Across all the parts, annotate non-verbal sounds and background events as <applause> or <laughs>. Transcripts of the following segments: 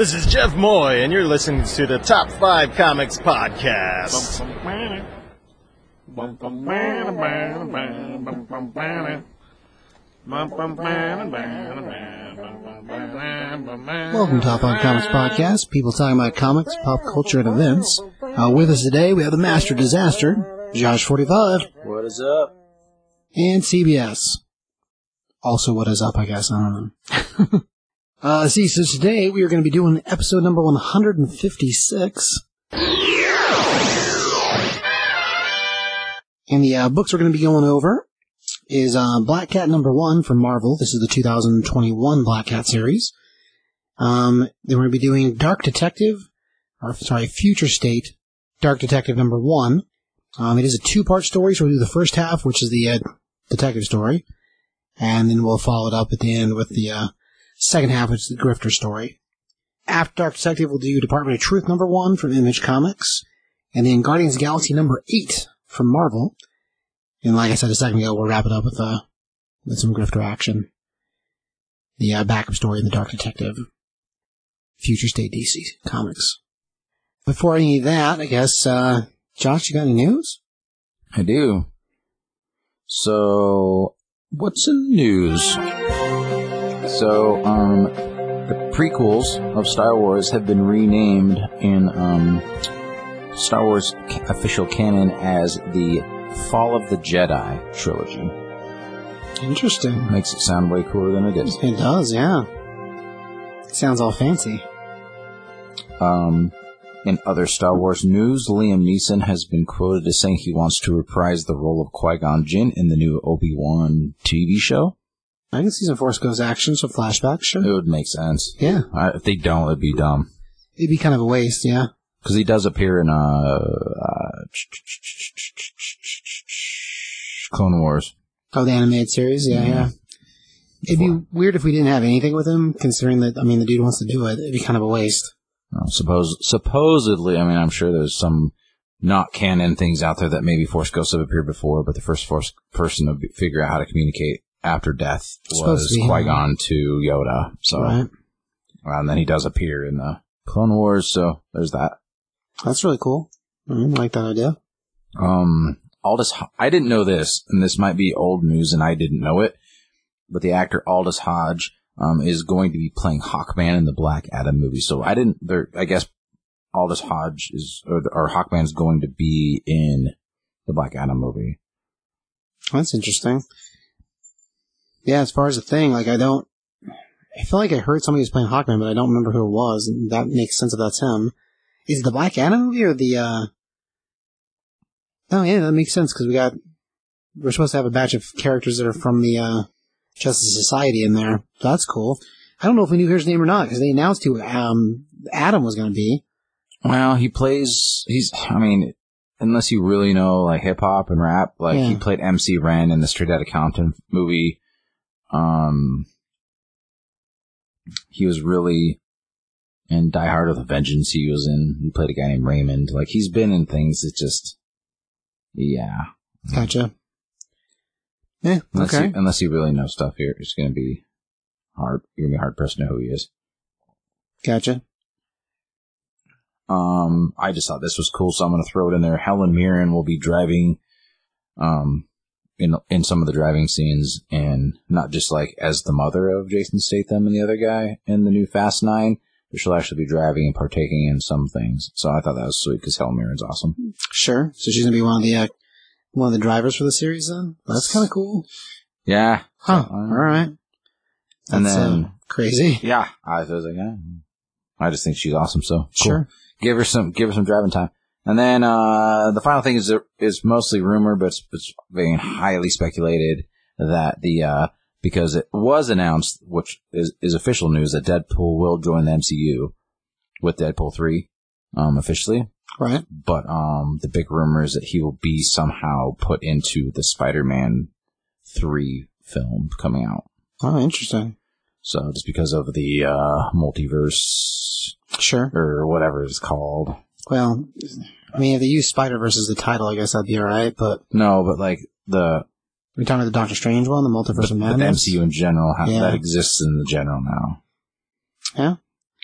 This is Jeff Moy, and you're listening to the Top 5 Comics Podcast. Welcome to Top on Comics Podcast. People talking about comics, pop culture, and events. Uh, with us today, we have the Master Disaster, Josh Forty Five, What is up? and CBS. Also, what is up? I guess I don't know. <laughs> uh, see, so today we are going to be doing episode number one hundred and fifty-six. And the uh, books we're going to be going over is uh, Black Cat number one from Marvel. This is the 2021 Black Cat series. Um, then we're going to be doing Dark Detective, or sorry, Future State, Dark Detective number one. Um, it is a two-part story, so we'll do the first half, which is the uh, detective story, and then we'll follow it up at the end with the uh, second half, is the grifter story. After Dark Detective, we'll do Department of Truth number one from Image Comics, and then Guardians the Galaxy number eight from Marvel. And like I said a second ago, we'll wrap it up with uh, with some grifter action. The uh, backup story in the Dark Detective, Future State DC Comics. Before any of that, I guess, uh, Josh, you got any news? I do. So, what's in the news? So, um, the prequels of Star Wars have been renamed in um, Star Wars ca- official canon as the Fall of the Jedi trilogy. Interesting. Makes it sound way cooler than it is. It does, yeah. Sounds all fancy. Um, in other Star Wars news, Liam Neeson has been quoted as saying he wants to reprise the role of Qui-Gon Jinn in the new Obi-Wan TV show. I can see some Force Ghost action, some flashbacks, sure. It would make sense. Yeah. Uh, if they don't, it'd be dumb. It'd be kind of a waste, yeah. Because he does appear in uh, uh, Clone Wars. Oh, the animated series, yeah, yeah. It'd be weird if we didn't have anything with him, considering that, I mean, the dude wants to do it. It'd be kind of a waste. Uh, suppose supposedly, I mean, I'm sure there's some not canon things out there that maybe Force Ghosts have appeared before, but the first Force person to figure out how to communicate after death was. Qui Gon to Yoda. So, Right. and then he does appear in the Clone Wars. So there's that. That's really cool. I like that idea. Um, Aldis, I didn't know this, and this might be old news, and I didn't know it, but the actor Aldis Hodge um, is going to be playing Hawkman in the Black Adam movie. So I didn't. There, I guess Aldis Hodge is, or, or Hawkman's going to be in the Black Adam movie. That's interesting. Yeah, as far as the thing, like, I don't, I feel like I heard somebody was playing Hawkman, but I don't remember who it was, and that makes sense if that's him. Is it the Black Adam movie or the, uh, oh yeah, that makes sense, because we got, we're supposed to have a batch of characters that are from the, uh, Justice Society in there. So that's cool. I don't know if we knew his name or not, because they announced who, um, Adam was gonna be. Well, he plays. He's. I mean, unless you really know like hip hop and rap, like he played MC Ren in the Straight Outta Compton movie. Um, he was really in Die Hard with a Vengeance. He was in. He played a guy named Raymond. Like he's been in things that just. Yeah. Gotcha. Yeah, Unless okay. you, unless you really know stuff here, it's gonna be hard. You're gonna be a hard person to know who he is. Gotcha. Um, I just thought this was cool, so I'm going to throw it in there. Helen Mirren will be driving, um, in in some of the driving scenes, and not just like as the mother of Jason Statham and the other guy in the new Fast Nine, but she'll actually be driving and partaking in some things. So I thought that was sweet because Helen Mirren's awesome. Sure. So she's gonna be one of the, uh, one of the drivers for the series then? That's kinda cool. Yeah. Huh. So, uh, Alright. And That's, then, uh, crazy. yeah, I was like, yeah. I just think she's awesome. So cool. Sure. give her some give her some driving time. And then uh the final thing is is mostly rumor, but it's, it's very highly speculated that the uh because it was announced, which is, is official news, that Deadpool will join the MCU with Deadpool three um officially. Right. But um the big rumor is that he will be somehow put into the Spider Man three film coming out. Oh, interesting. So just because of the uh multiverse Sure. or whatever it's called. Well, I mean, if they use Spider Verse as the title, I guess that'd be alright, but No, but like the we're talking about the Doctor Strange one, the Multiverse of but the Madness. MCU in general, how, Yeah. that exists in the general now. Yeah.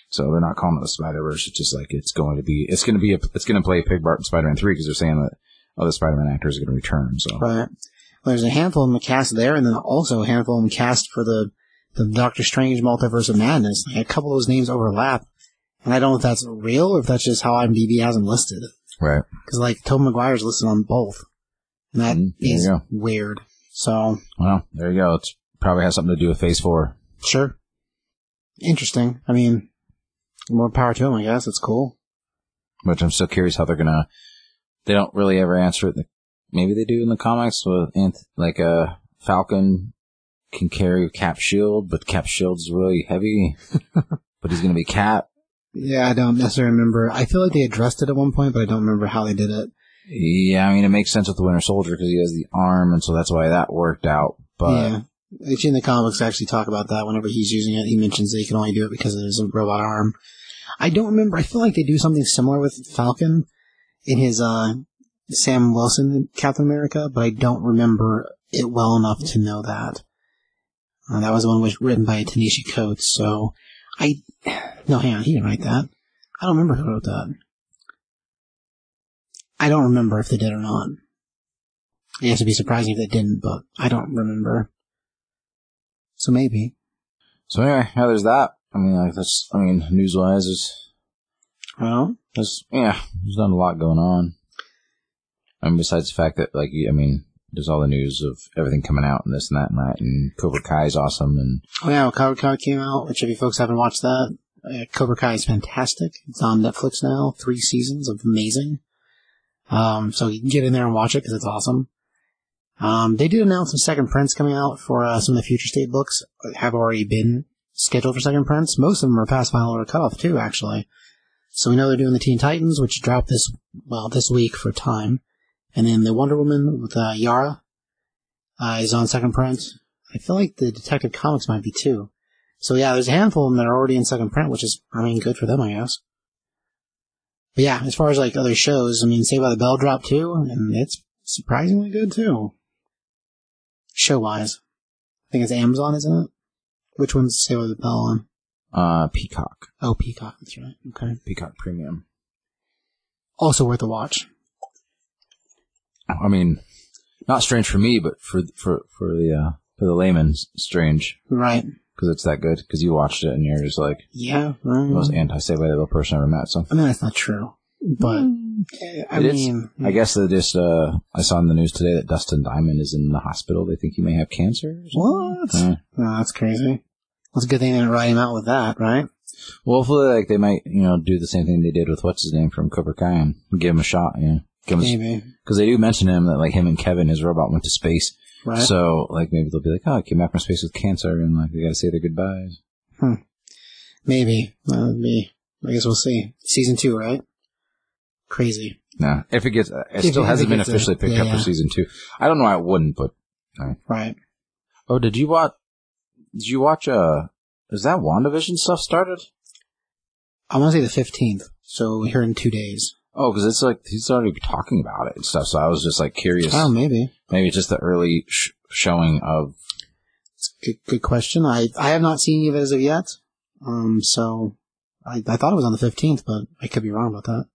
So they're not calling it the Spider Verse. It's just like it's going to be. It's going to be. A, it's going to play Pig Bart in Spider Man three because they're saying that other Spider Man actors are going to return. So Right. Well, there's a handful of them cast there, and then also a handful of them cast for the the Doctor Strange Multiverse of Madness. Like, a couple of those names overlap, and I don't know if that's real or if that's just how IMDb has them listed. right. Because like Tobey Maguire's listed on both, and that Mm, is weird. So Well, there you go. It's probably has something to do with Phase Four. sure, interesting. I mean, more power to him. I guess it's cool. Which I'm still curious how they're gonna. They don't really ever answer it. Maybe they do in the comics with Anth- like uh, Falcon can carry Cap shield, but Cap shield's really heavy. <laughs> but he's gonna be Cap. Yeah, I don't necessarily remember. I feel like they addressed it at one point, but I don't remember how they did it. Yeah, I mean it makes sense with the Winter Soldier because he has the arm, and so that's why that worked out. But yeah. Actually, in the comics, they actually talk about that whenever he's using it. He mentions that he can only do it because of his robot arm. I don't remember. I feel like they do something similar with Falcon in his uh, Sam Wilson Captain America, but I don't remember it well enough to know that. Uh, that was the one was written by Ta-Nehisi Coates, so I <sighs> no, hang on, he didn't write that. I don't remember who wrote that. I don't remember if they did or not. I guess it'd be surprising if they didn't, but I don't remember. So maybe. so anyway, yeah, there's that. I mean, like that's. I mean, news wise, there's Well, there's yeah, there's not a lot going on. I mean, besides the fact that like I mean, there's all the news of everything coming out and this and that and that, and Cobra Kai is awesome, and oh yeah, well, Cobra Kai came out, which if you folks haven't watched that, uh, Cobra Kai is fantastic. It's on Netflix now, three seasons of amazing. Um, so you can get in there and watch it because it's awesome. Um, they did announce some second prints coming out for uh, some of the Future State books have already been scheduled for second prints. Most of them are past final order cutoff too, actually. So we know they're doing the Teen Titans, which dropped this well this week for time, and then the Wonder Woman with uh, Yara uh, is on second print. I feel like the Detective Comics might be too. So yeah, there's a handful of them that are already in second print, which is I mean good for them, I guess. But yeah, as far as like other shows, I mean, Saved by the Bell dropped too, and it's surprisingly good too. Show wise, I think it's Amazon, isn't it? Which one's Saved by the Bell on? uh, Peacock, Oh, Peacock. That's right. Okay. Peacock Premium. Also worth a watch. I mean, not strange for me, but for for for the uh, for the layman, strange Right. because it's that good. Because you watched it and you're just like Yeah. the right. most anti Saved by the person I ever met. So I mean, that's not true, but eh, I It is. mean, I guess they just uh, I saw in the news today that Dustin Diamond is in the hospital. They think he may have cancer. what? Yeah. Oh, that's crazy. That's a good thing they didn't write him out with that, right? Well, hopefully, like they might, you know, do the same thing they did with what's his name from Cobra Kai and give him a shot. You know, Maybe. because they do mention him that like him and Kevin, his robot, went to space. Right. So like maybe they'll be like, oh, I came back from space with cancer, and like we got to say their goodbyes. Hmm. Maybe. That would be. I guess we'll see. Season two, right? Crazy. Nah, if it gets, it If still it- hasn't been gets a- officially picked yeah, up for season two. I don't know why it wouldn't, but Right. oh, did you watch? Did you watch? Uh, is that WandaVision stuff started? I want to say the fifteenth. So here in two days. Oh, because it's like he's already talking about it and stuff. So I was just like curious. Oh, maybe. Maybe just the early sh- showing of. It's a good, good question. I I have not seen any of it as of yet. Um. So I I thought it was on the fifteenth, but I could be wrong about that.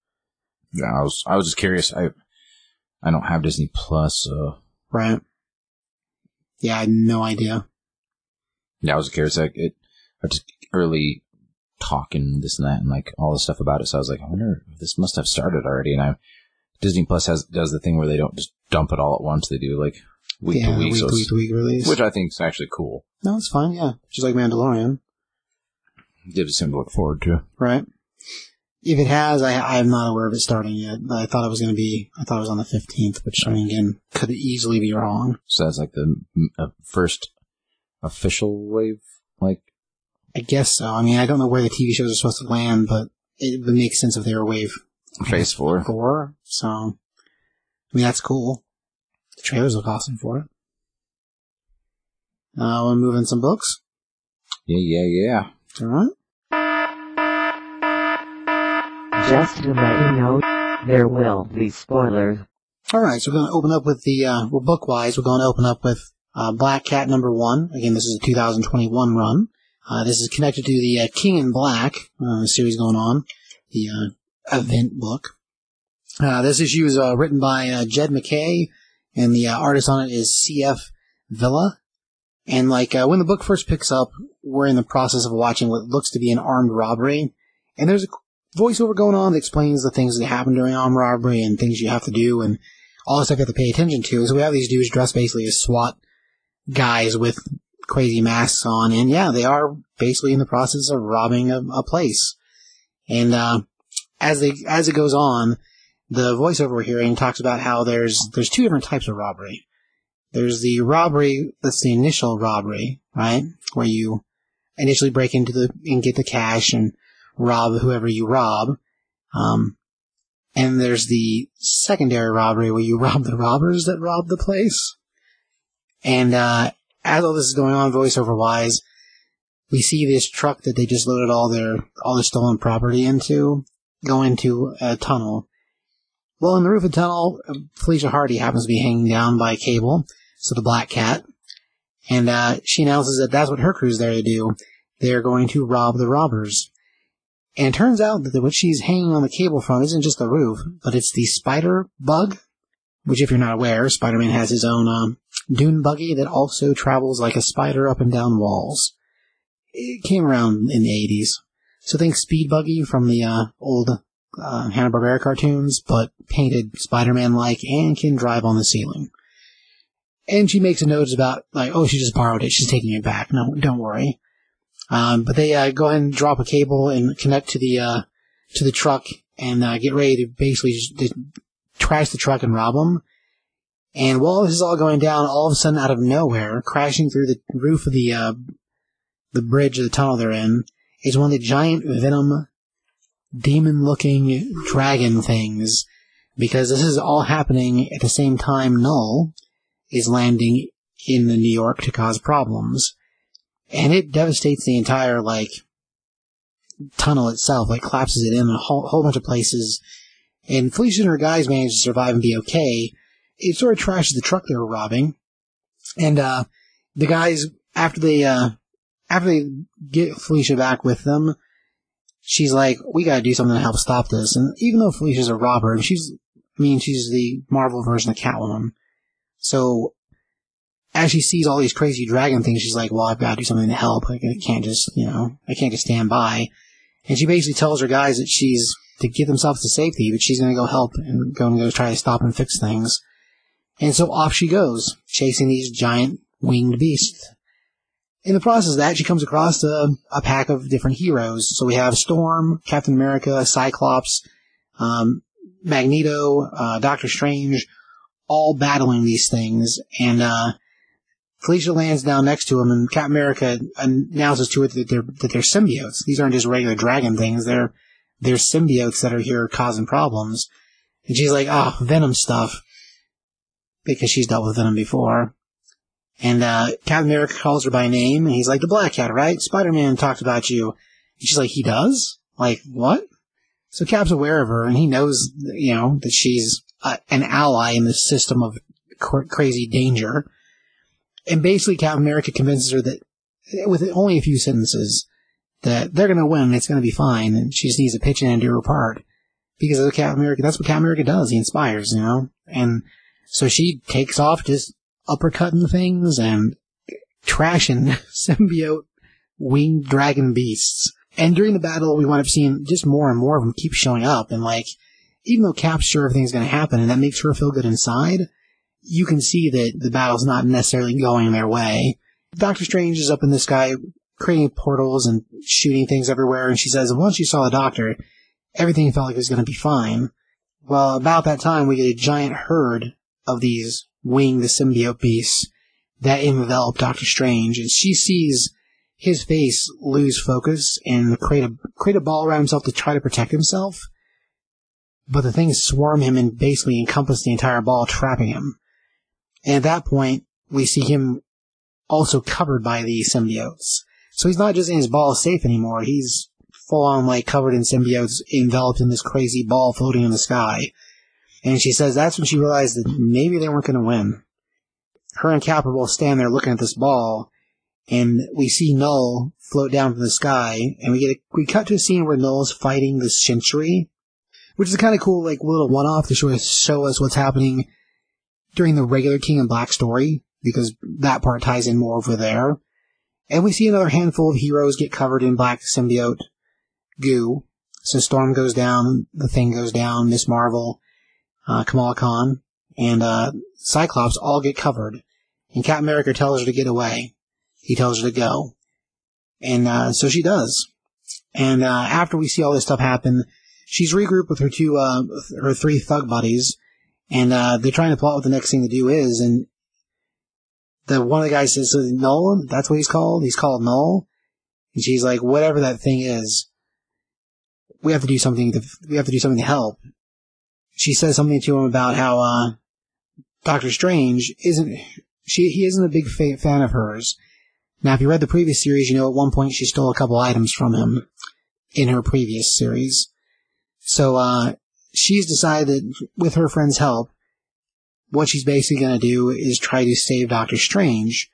Yeah, I was. I was just curious. I I don't have Disney Plus, so Right. Yeah, I had no idea. yeah, I was curious. Like it, I just early talk and this and that and like all the stuff about it. So I was like, I wonder if this must have started already. And I Disney Plus has does the thing where they don't just dump it all at once. They do like week yeah, to week, week so to week to week release. which I think is actually cool. no, it's fine. Yeah, just like Mandalorian, Gives us something to look forward to. right? If it has, I I'm not aware of it starting yet. But I thought it was going to be. I thought it was on the fifteenth, which I mean, again, could easily be wrong. So that's like the uh, first official wave. Like I guess so. I mean, I don't know where the TV shows are supposed to land, but it would make sense if they were wave phase four. four. So, I mean, that's cool. The trailers look awesome for it. Uh, we're moving some books. Yeah, yeah, yeah. All right. Just to let you know, there will be spoilers. All right. So we're going to open up with the, uh, well, book wise, we're going to open up with, uh, Black Cat number one. Again, this is a 2021 run. Uh, this is connected to the uh, King in Black uh, series going on, the uh, event book. Uh, this issue is uh, written by Jed MacKay, and the artist on it is C.F. Villa. And like when the book first picks up, we're in the process of watching what looks to be an armed robbery, and there's a voiceover going on that explains the things that happen during armed robbery and things you have to do and all the stuff you have to pay attention to. So we have these dudes dressed basically as SWAT guys with crazy masks on, and yeah, they are basically in the process of robbing a, a place. And uh, as they as it goes on, the voiceover we're hearing talks about how there's there's two different types of robbery. There's the robbery that's the initial robbery, right, where you initially break into the and get the cash and rob whoever you rob. Um, and there's the secondary robbery where you <laughs> rob the robbers that rob the place. And uh, as all this is going on, voiceover wise, we see this truck that they just loaded all their all their stolen property into go into a tunnel. Well, in the roof of the tunnel, Felicia Hardy happens to be hanging down by a cable, so the Black Cat, and uh, she announces that that's what her crew's there to do. They're going to rob the robbers. And it turns out that what she's hanging on the cable from isn't just the roof, but it's the spider bug, which if you're not aware, Spider-Man has his own um, dune buggy that also travels like a spider up and down walls. It came around in the 80s. So think Speed Buggy from the uh, old uh, Hanna-Barbera cartoons, but painted Spider-Man-like and can drive on the ceiling. And she makes a note about, like, oh, she just borrowed it. She's taking it back. No, don't worry. Um, but they uh, go ahead and drop a cable and connect to the uh, to the truck and uh, get ready to basically just, trash the truck and rob them. And while this is all going down, all of a sudden, out of nowhere, crashing through the roof of the uh, the bridge of the tunnel they're in, is one of the giant venom, demon-looking dragon things. Because this is all happening at the same time Null is landing in the New York to cause problems and it devastates the entire like tunnel itself. Like collapses it in a whole, whole bunch of places. And Felicia and her guys manage to survive and be okay. It sort of trashes the truck they were robbing, and uh, the guys after they uh, after they get Felicia back with them, she's like, "We got to do something to help stop this." And even though Felicia's a robber, and she's I mean she's the Marvel version of Catwoman, so as she sees all these crazy dragon things, she's like, well, I've got to do something to help. Like, I can't just, you know, I can't just stand by. And she basically tells her guys that she's to get themselves to safety, but she's going to go help and go and go try to stop and fix things. And so off she goes, chasing these giant winged beasts. In the process of that, she comes across a, a pack of different heroes. So we have Storm, Captain America, Cyclops, um, Magneto, uh, Doctor Strange, all battling these things. And, uh, Felicia lands down next to him, and Captain America announces to it that they're that they're symbiotes. These aren't just regular dragon things; they're they're symbiotes that are here causing problems. And she's like, "Oh, Venom stuff," because she's dealt with Venom before. And uh, Captain America calls her by name, and he's like, "The Black Cat, right? Spider-Man talked about you." And she's like, "He does? Like what?" So Cap's aware of her, and he knows, you know, that she's uh, an ally in this system of cr- crazy danger. And basically, Captain America convinces her that, with only a few sentences, that they're going to win. It's going to be fine, and she just needs to pitch in and do her part. Because of Captain America, that's what Captain America does. He inspires, you know. And so she takes off, just uppercutting things and trashing <laughs> symbiote winged dragon beasts. And during the battle, we wind up seeing just more and more of them keep showing up. And like, even though Cap's sure everything's going to happen, and that makes her feel good inside, you can see that the battle's not necessarily going their way. Doctor Strange is up in the sky creating portals and shooting things everywhere, and she says once she saw the doctor, everything felt like it was going to be fine. Well, about that time, we get a giant herd of these winged symbiote beasts that envelop Doctor Strange, and she sees his face lose focus and create a create a ball around himself to try to protect himself. But the things swarm him and basically encompass the entire ball, trapping him. And at that point, we see him also covered by the symbiotes. So he's not just in his ball safe anymore. He's full on like covered in symbiotes, enveloped in this crazy ball floating in the sky. And she says that's when she realized that maybe they weren't going to win. Her and Cap both stand there looking at this ball, and we see Null float down from the sky, and we get a, we cut to a scene where Null's fighting the Sentry, which is kind of cool like little one off to show us show us what's happening during the regular King in Black story because that part ties in more over there. And we see another handful of heroes get covered in black symbiote goo. So Storm goes down, the Thing goes down, Miss Marvel, uh, Kamala Khan, and uh, Cyclops all get covered. And Captain America tells her to get away. He tells her to go. And uh, so she does. And uh, after we see all this stuff happen, she's regrouped with her two, uh, her three thug buddies, and uh, they're trying to plot what the next thing to do is. And the one of the guys says, "Null." That's what he's called. He's called Null. And she's like, "Whatever that thing is, we have to do something. To, we have to do something to help." She says something to him about how uh, Doctor Strange isn't. She he isn't a big fa- fan of hers. Now, if you read the previous series, you know at one point she stole a couple items from him in her previous series. So uh, she's decided, with her friend's help, what she's basically going to do is try to save Doctor Strange.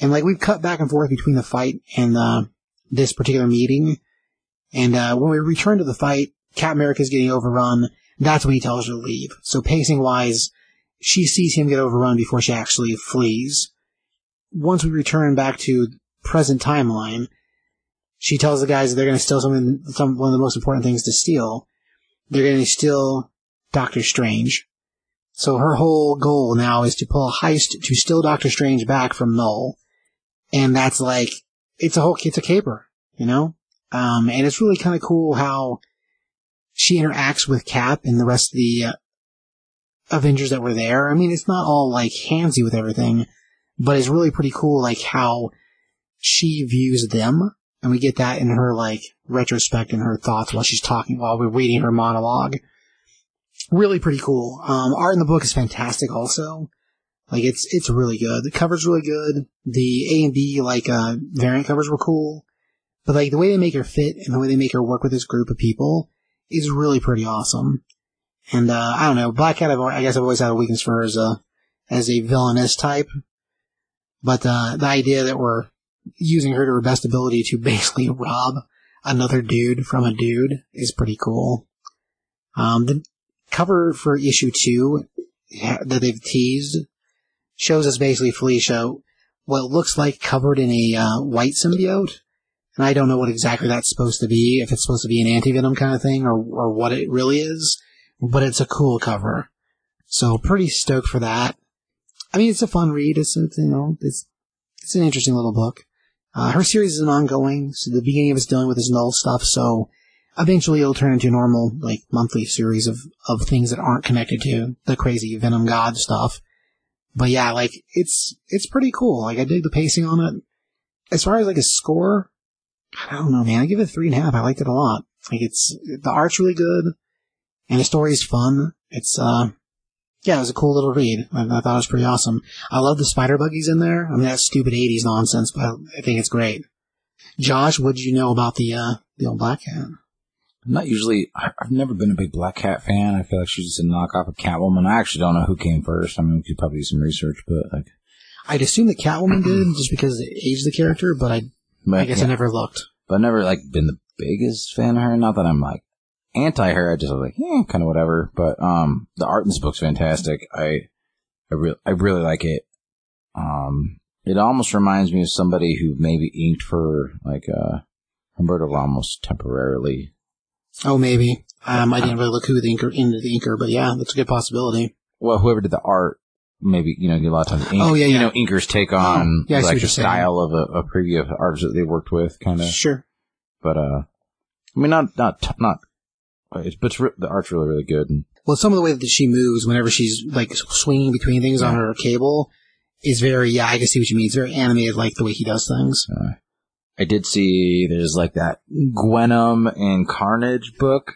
And like we've cut back and forth between the fight and uh, this particular meeting. And uh, when we return to the fight, Cap America is getting overrun. That's when he tells her to leave. So pacing wise, she sees him get overrun before she actually flees. Once we return back to present timeline, she tells the guys that they're going to steal something, some, one of the most important things to steal. They're going to steal Doctor Strange. So her whole goal now is to pull a heist to steal Doctor Strange back from Null. And that's like, it's a whole, it's a caper, you know? Um, and it's really kind of cool how she interacts with Cap and the rest of the uh, Avengers that were there. I mean, it's not all like handsy with everything, but it's really pretty cool, like how she views them. And we get that in her like retrospect and her thoughts while she's talking, while we're reading her monologue. Really pretty cool. Um, art in the book is fantastic also. Like it's, it's really good. The cover's really good. The A and B, like, uh, variant covers were cool. But like the way they make her fit and the way they make her work with this group of people is really pretty awesome. And, uh, I don't know, Black Cat, I've, I guess I've always had a weakness for her as a, as a villainous type. But, uh, the idea that we're using her to her best ability to <laughs> basically rob another dude from a dude is pretty cool. Um, the cover for issue two that they've teased shows us basically Felicia, what looks like covered in a uh, white symbiote. And I don't know what exactly that's supposed to be, if it's supposed to be an anti-venom kind of thing or, or what it really is, but it's a cool cover. So pretty stoked for that. I mean, it's a fun read. It's, you know, it's, it's an interesting little book. Uh, her series is an ongoing, so the beginning of it's dealing with this null stuff, so eventually it'll turn into a normal, like, monthly series of, of things that aren't connected to the crazy Venom God stuff. But yeah, like, it's, it's pretty cool. Like, I dig the pacing on it. As far as, like, a score, I don't know, man. I give it three and a half. I liked it a lot. Like, it's, the art's really good, and the story's fun. It's, uh, yeah, it was a cool little read. I, I thought it was pretty awesome. I love the spider buggies in there. I mean, that's stupid 80s nonsense, but I think it's great. Josh, what did you know about the, uh, the old black cat? I'm not usually. I've never been a big Black Cat fan. I feel like she's just a knockoff of Catwoman. I actually don't know who came first. I mean, we could probably do some research, but like, I'd assume that Catwoman did, just because of the age of the character, but I, but, I guess yeah. I never looked. but I've never like been the biggest fan of her. Not that I'm like anti her. I just was like, yeah, kind of whatever. But um, the art in this book's fantastic. I I really I really like it. Um, it almost reminds me of somebody who maybe inked for like uh Humberto Ramos temporarily. Oh, maybe. Um, I didn't really look who the inker, into the inker, but yeah, that's a good possibility. Well, whoever did the art. Maybe you know a lot of times. Ink, Oh, yeah, You know, inkers take on Yeah, see what like the saying. style of a, a previous artist that they worked with, kind of. Sure. But uh, I mean, not not not. It's, but it's, re- the art's really really good. And Well, some of the way that she moves whenever she's like swinging between things on her cable is very, yeah, I can see what you mean. It's very animated, like the way he does things. I did see there's like that Gwenom and Carnage book.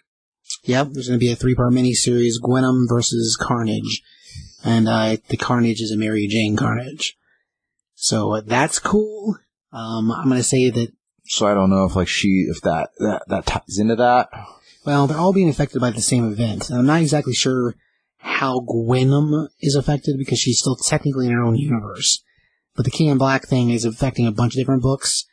Yep, there's going to be a three part miniseries, Gwenom versus Carnage. And uh, the Carnage is a Mary Jane Carnage. So uh, that's cool. Um, I'm going to say that, So I don't know if like she if that that that ties into that. well, they're all being affected by the same event. And I'm not exactly sure how Gwenom is affected because she's still technically in her own universe. But the King in Black thing is affecting a bunch of different books.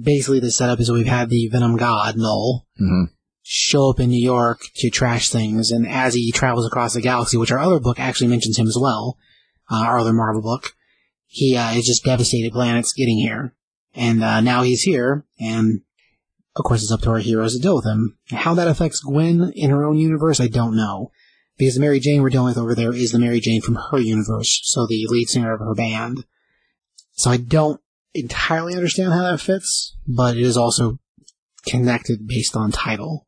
Basically, the setup is that we've had the Venom God, Null, hmm show up in New York to trash things, and as he travels across the galaxy, which our other book actually mentions him as well, uh, our other Marvel book, he uh, is just devastated planets getting here. And uh, now he's here, and of course it's up to our heroes to deal with him. How that affects Gwen in her own universe, I don't know. Because the Mary Jane we're dealing with over there is the Mary Jane from her universe, so the lead singer of her band. So I don't entirely understand how that fits, but it is also connected based on title.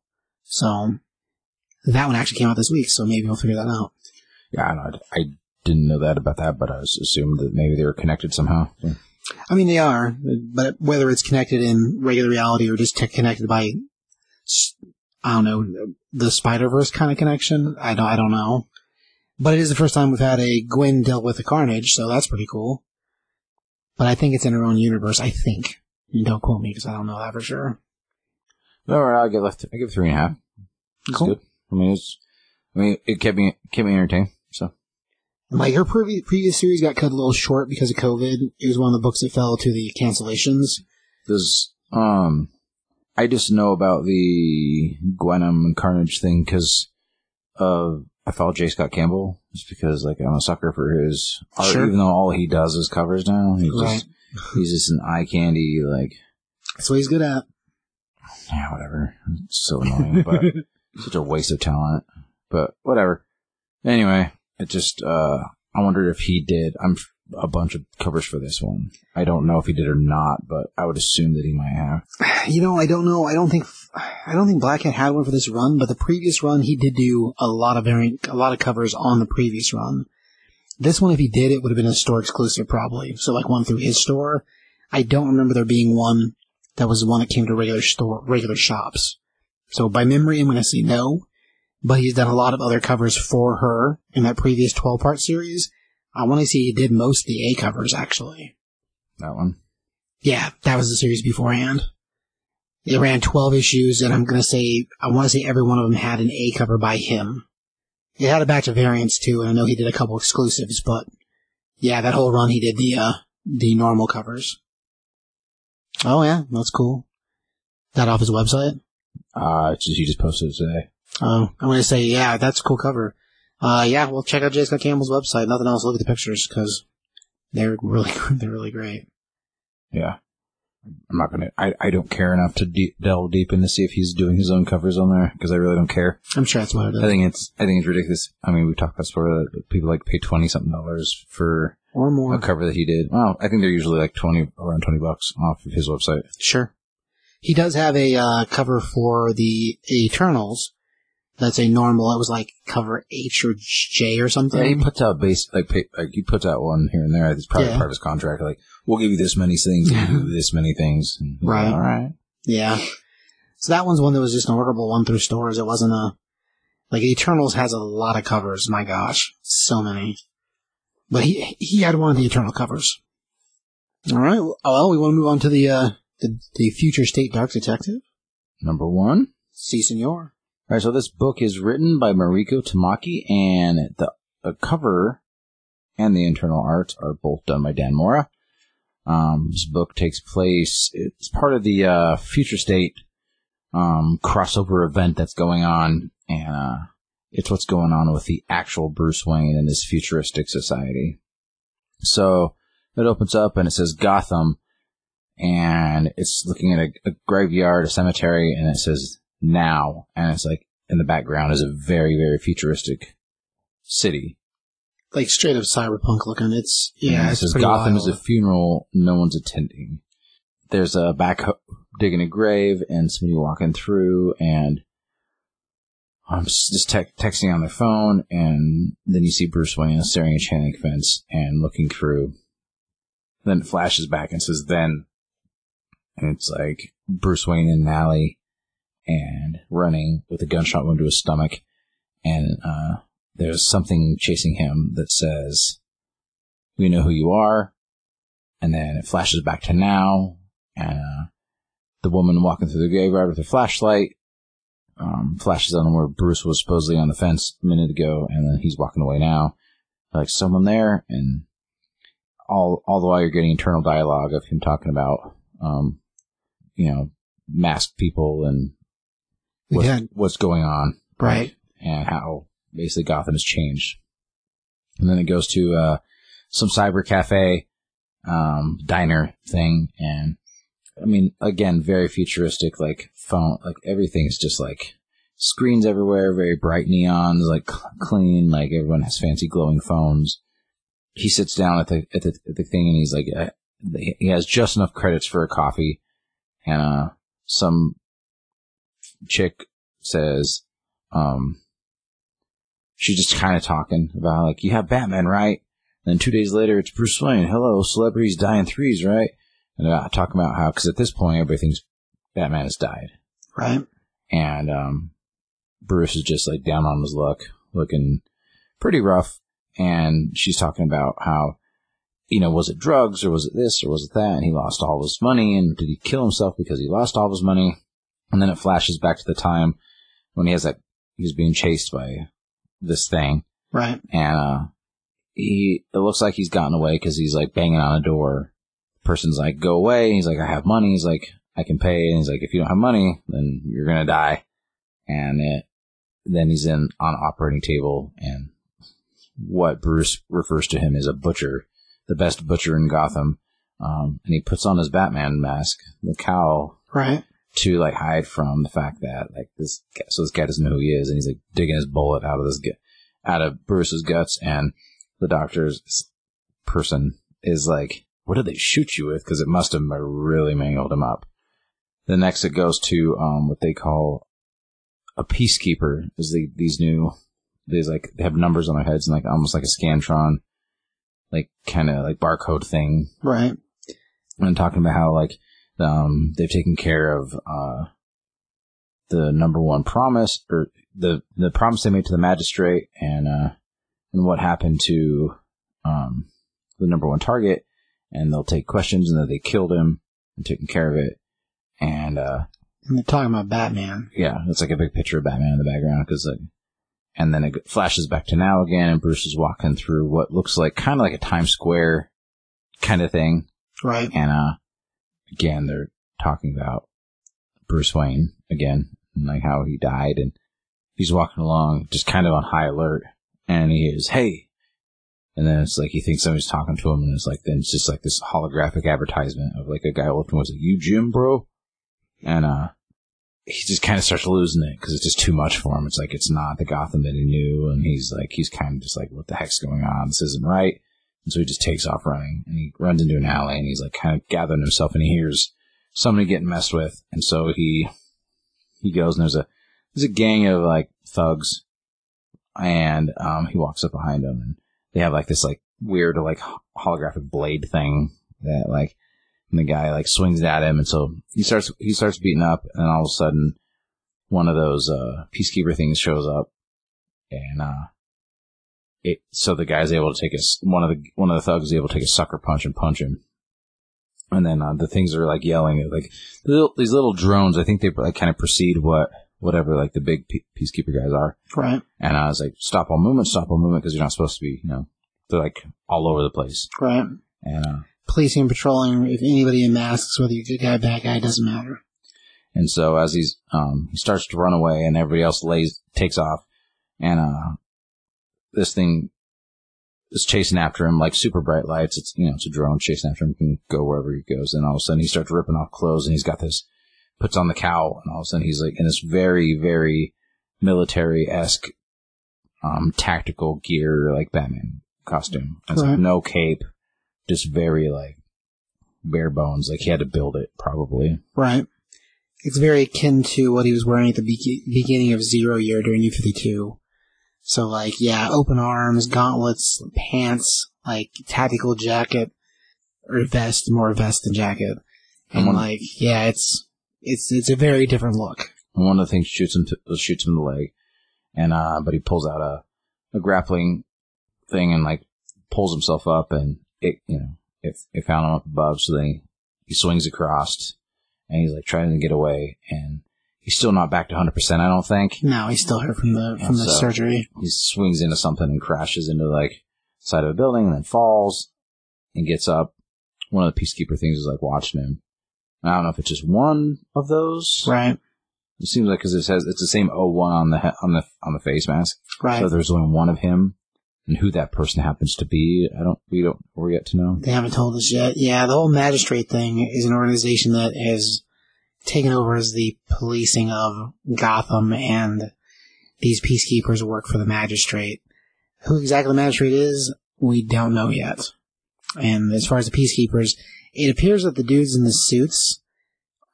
So that one actually came out this week, so maybe we'll figure that out. Yeah, I, know, I didn't know that about that, but I was assumed that maybe they were connected somehow. Yeah. I mean, they are, but whether it's connected in regular reality or just connected by, I don't know, the Spider Verse kind of connection, I don't, I don't know. But it is the first time we've had a Gwen dealt with a Carnage, so that's pretty cool. But I think it's in her own universe. I think. Don't quote me because I don't know that for sure. All right, I'll left. I give three and a half. It's Cool. good. I mean, it's. I mean, it kept me kept me entertained. So Like her previous previous series got cut a little short because of COVID. It was one of the books that fell to the cancellations. There's, um, I just know about the Gwenom and Carnage thing because uh, I follow J. Scott Campbell just because, like, I'm a sucker for his art, Sure. even though all he does is covers now. He's Right. just, he's just an eye candy, like, That's what he's good at. yeah, whatever. It's so annoying, but <laughs> such a waste of talent. But whatever. Anyway, it just, uh, I wondered if he did. I'm a bunch of covers for this one. I don't know if he did or not, but I would assume that he might have. <sighs> You know, I don't know. I don't think <sighs> I don't think Black Cat had one for this run, but the previous run he did do a lot of variant, a lot of covers on the previous run. This one, if he did, it would have been a store exclusive probably. So like one through his store. I don't remember there being one that was the one that came to regular store, regular shops. So by memory, I'm going to say no. But he's done a lot of other covers for her in that previous 12 part series. I want to say he did most of the A covers actually. That one. Yeah, that was the series beforehand. It ran 12 issues, and I'm going to say, I want to say every one of them had an A cover by him. It had a batch of variants too, and I know he did a couple exclusives, but yeah, that whole run he did the, uh, the normal covers. Oh yeah, that's cool. That off his website? Uh, just, he just posted it today. Oh, I'm to say, yeah, that's a cool cover. Uh, yeah, well, check out J. Scott Campbell's website. Nothing else, look at the pictures, because they're <laughs> really, they're really great. Yeah. I'm not gonna, I, I don't care enough to de- delve deep in to see if he's doing his own covers on there, because I really don't care. I'm sure that's what it is. I think it's, I think it's ridiculous. I mean, we talked about before, that people like pay 20 something dollars for or more. a cover that he did. Well, I think they're usually like 20, around 20 bucks off of his website. Sure. He does have a uh, cover for the Eternals. That's a normal. It was like cover H or J or something. Yeah, he puts out base like, pay, like he puts out one here and there. It's probably Yeah. part of his contract. Like we'll give you this many things, we'll this many things. And Right. All right. Yeah. So that one's one that was just an orderable one through stores. It wasn't a like Eternals has a lot of covers. My gosh, so many. But he he had one of the Eternal covers. All right. Well, well, we want to move on to the uh the, the future state dark detective. Number one. Si, senor. All right. So this book is written by Mariko Tamaki, and the, the cover and the internal art are both done by Dan Mora. Um, this book takes place. It's part of the uh, future state um, crossover event that's going on, and uh, it's what's going on with the actual Bruce Wayne in this futuristic society. So it opens up and it says Gotham, and it's looking at a, a graveyard, a cemetery, and it says now, and it's like in the background is a very, very futuristic city. Like straight up cyberpunk looking. It's yeah. And it says Gotham wild. is a funeral no one's attending. There's a backhoe digging a grave and somebody walking through and I'm just te- texting on their phone and then you see Bruce Wayne staring at chain link fence and looking through. Then it flashes back and says then and it's like Bruce Wayne in an alley and running with a gunshot wound to his stomach and uh there's something chasing him that says we know who you are. And then it flashes back to now, and uh, the woman walking through the graveyard with her flashlight um, flashes on where Bruce was supposedly on the fence a minute ago, and then he's walking away now. Like someone there, and all all the while you're getting internal dialogue of him talking about, um, you know, masked people and what's, Yeah. what's going on, Right. and how basically Gotham has changed. And then it goes to uh, some cyber cafe um, diner thing, and I mean, again, very futuristic, like phone, like everything's just like screens everywhere, very bright neons, like clean, like everyone has fancy glowing phones. He sits down at the at the, at the thing, and he's like, uh, he has just enough credits for a coffee, and uh, some chick says, um, she's just kind of talking about like, you have Batman, right? And then two days later, it's Bruce Wayne. Hello, celebrities die in threes, right? And uh, talking about how, because at this point, everybody thinks Batman has died, Right. and um, Bruce is just like down on his luck, looking pretty rough. And she's talking about how, you know, was it drugs or was it this or was it that? And he lost all his money, and did he kill himself because he lost all of his money? And then it flashes back to the time when he has that he's being chased by this thing, Right. and uh, he it looks like he's gotten away because he's like banging on a door. Person's like, "Go away!" And he's like, "I have money." He's like, "I can pay." And he's like, "If you don't have money, then you're gonna die." And it, then he's in on operating table, and what Bruce refers to him as a butcher, the best butcher in Gotham. Um, and he puts on his Batman mask, the cowl, Right. to like hide from the fact that like this guy, so this guy doesn't know who he is and he's like digging his bullet out of this out of Bruce's guts and the doctor's person is like what did they shoot you with because it must have really mangled him up the next it goes to um what they call a peacekeeper is the these new these like they have numbers on their heads and like almost like a scantron like kind of like barcode thing Right. and talking about how like um, they've taken care of uh, the number one promise or the the promise they made to the magistrate and uh, and what happened to um, the number one target and they'll take questions and that they killed him and taken care of it and uh, And they're talking about Batman. yeah it's like a big picture of Batman in the background because like and then it flashes back to now again and Bruce is walking through what looks like kind of like a Times Square kind of thing. Right. and uh, again, they're talking about Bruce Wayne again, and like how he died, and he's walking along just kind of on high alert, and he is, hey, and then it's like he thinks somebody's talking to him, and it's like then it's just like this holographic advertisement of like a guy lifting was like, "You Jim, bro," and uh, he just kind of starts losing it because it's just too much for him. It's like it's not the Gotham that he knew, and he's like he's kind of just like, "What the heck's going on? This isn't right." And so he just takes off running and he runs into an alley and he's like kind of gathering himself and he hears somebody getting messed with. And so he, he goes and there's a, there's a gang of like thugs and, um, he walks up behind them and they have like this like weird like holographic blade thing that like, and the guy like swings at him. And so he starts, he starts beating up and all of a sudden one of those, uh, peacekeeper things shows up and, uh, it, so the guy's able to take a s- one of the one of the thugs is able to take a sucker punch and punch him, and then uh, the things are like yelling like little, these little drones. I think they like kind of precede what whatever like the big pe- peacekeeper guys are. Right. And I was like, stop all movement, stop all movement, because you're not supposed to be, you know, they're like all over the place. Right. And uh, Policing and patrolling, if anybody in masks, whether you're a good guy, bad guy, doesn't matter. And so as he's um he starts to run away and everybody else lays takes off and uh this thing is chasing after him like super bright lights. It's you know, it's a drone chasing after him, He can go wherever he goes, and all of a sudden he starts ripping off clothes and he's got this puts on the cowl and all of a sudden he's like in this very, very military esque um tactical gear like Batman costume. It's like no cape, just very like bare bones. Like he had to build it probably. Right. It's very akin to what he was wearing at the be- beginning of Zero Year during New 52. So like, yeah, open arms, gauntlets, pants, like tactical jacket, or vest, more vest than jacket. And one- like, yeah, it's, it's, it's a very different look. One of the things shoots him to, shoots him in the leg, and uh, but he pulls out a, a grappling thing and like pulls himself up, and it you know it it found him up above, so then he, he swings across, and he's like trying to get away, and he's still not back to hundred percent. I don't think No, he's still hurt from the, from the So- surgery. he swings into something and crashes into like side of a building, and then falls, and gets up. One of the peacekeeper things is like watching him. I don't know if it's just one of those. Right. It seems like because it says it's the same O1 on the on the on the face mask. Right. So there's only one of him, and who that person happens to be, I don't. We don't. We're yet to know. They haven't told us yet. Yeah, the whole magistrate thing is an organization that has taken over as the policing of Gotham, and these peacekeepers work for the magistrate. Who exactly the magistrate is, we don't know yet. And as far as the peacekeepers, it appears that the dudes in the suits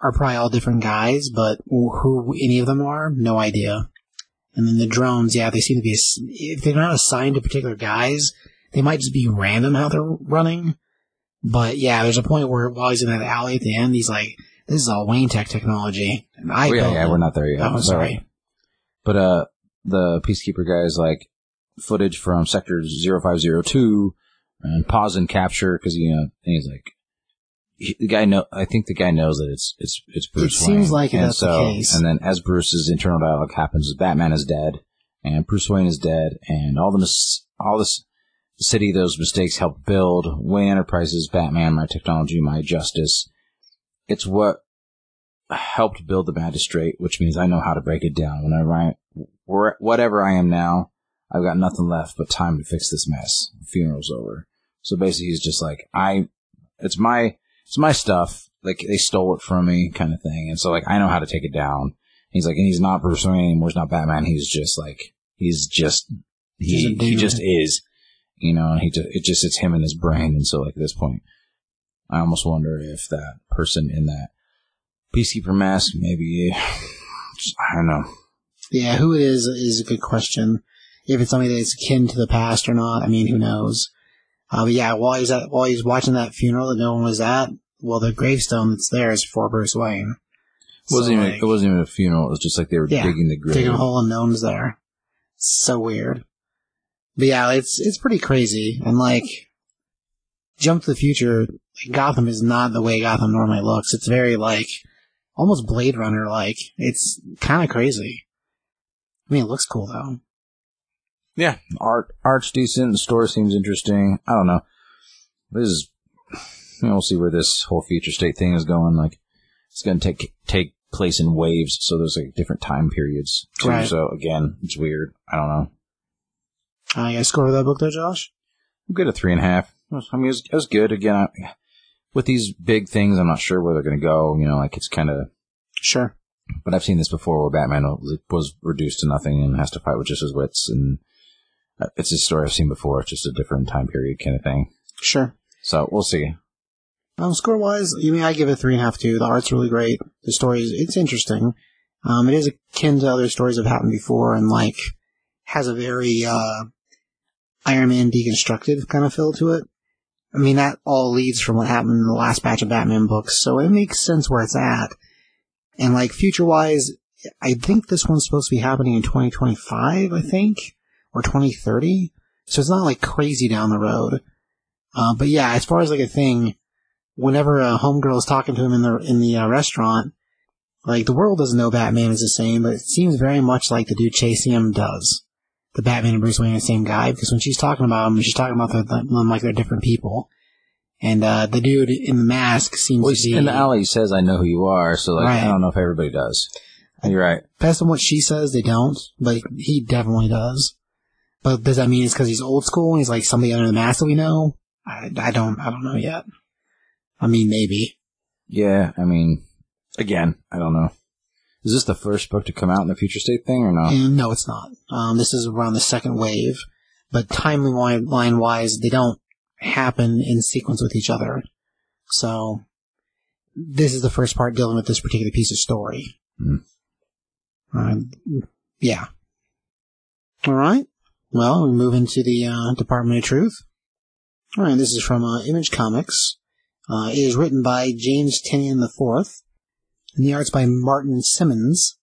are probably all different guys, but who any of them are, no idea. And then the drones, yeah, they seem to be, if they're not assigned to particular guys, they might just be random how they're running. But yeah, there's a point where while he's in that alley at the end, he's like, this is all Wayne Tech technology. And I Oh, yeah, yeah, we're not there yet. Oh, But- sorry. But uh, the peacekeeper guy is like footage from sector 0502 and pause and capture because you know he's like he, the guy know I think the guy knows that it's it's it's Bruce. Wayne. It seems Wayne. like and that's the case. And then as Bruce's internal dialogue happens, Batman is dead and Bruce Wayne is dead, and all the mis- all this city those mistakes helped build Wayne Enterprises, Batman, my technology, my justice. It's what helped build the magistrate, which means I know how to break it down. Whenever I, whatever I am now, I've got nothing left but time to fix this mess. Funeral's over. So basically, he's just like, I, it's my, it's my stuff. Like they stole it from me, kind of thing. And so like I know how to take it down. He's like, and he's not Bruce Wayne anymore. He's not Batman. He's just like, he's just, he, he just is. You know, and he just, it just, it's him in his brain. And so like at this point, I almost wonder if that person in that peacekeeper mask, maybe, <sighs> I don't know. Yeah, who it is is a good question. If it's somebody that's akin to the past or not, I mean, who knows? Uh, but yeah, while he's at, while he's watching that funeral that no one was at, well, the gravestone that's there is for Bruce Wayne. It wasn't So, even, like, it wasn't even a funeral. It was just like they were Yeah, digging the grave. digging a hole and no one's there. So weird. But yeah, it's it's pretty crazy. And like, jump to the future, like, Gotham is not the way Gotham normally looks. It's very like almost Blade Runner like. It's kind of crazy. I mean, it looks cool though. Yeah, art art's decent. The story seems interesting. I don't know. This is, you know, we'll see where this whole future state thing is going. Like, it's going to take take place in waves, so there's like different time periods. Too. Right. So again, it's weird. I don't know. Uh, you guys score that book there, Josh? I'm good at three and a half. I mean, it was, it was good. Again, I, with these big things, I'm not sure where they're going to go. You know, like it's kind of. Sure. But I've seen this before, where Batman was- was reduced to nothing and has to fight with just his wits, and uh, it's a story I've seen before. It's just a different time period kind of thing. Sure. So we'll see. Um, score wise, you mean I give it three and a half too. The art's really great. The story is it's interesting. Um, it is akin to other stories that have happened before, and like has a very uh, Iron Man deconstructed kind of feel to it. I mean that all leads from what happened in the last batch of Batman books, so it makes sense where it's at. And like future wise, I think this one's supposed to be happening in 2025, I think, or 2030. So it's not like crazy down the road. Uh, but yeah, as far as like a thing, whenever a homegirl is talking to him in the in the uh, restaurant, like the world doesn't know Batman is the same, but it seems very much like the dude chasing him does. The Batman and Bruce Wayne are the same guy because when she's talking about him, she's talking about them like they're different people. And uh, the dude in the mask seems Well, to be in the alley, says, "I know who you are." So, like, Right. I don't know if everybody does. You're right. Based on what she says, they don't, but he definitely does. But does that mean it's because he's old school and he's like somebody under the mask that we know? I, I don't, I don't know yet. I mean, maybe. Yeah, I mean, again, I don't know. Is this the first book to come out in the future state thing or not? And no, it's not. Um, this is around the second wave, but timeline wise, they don't happen in sequence with each other. So, this is the first part dealing with this particular piece of story. Hmm. Um, yeah. All right. Well, we move into the uh, Department of Truth. All right. This is from uh, Image Comics. Uh, it is written by James Tynion IV, and the art's by Martin Simmonds.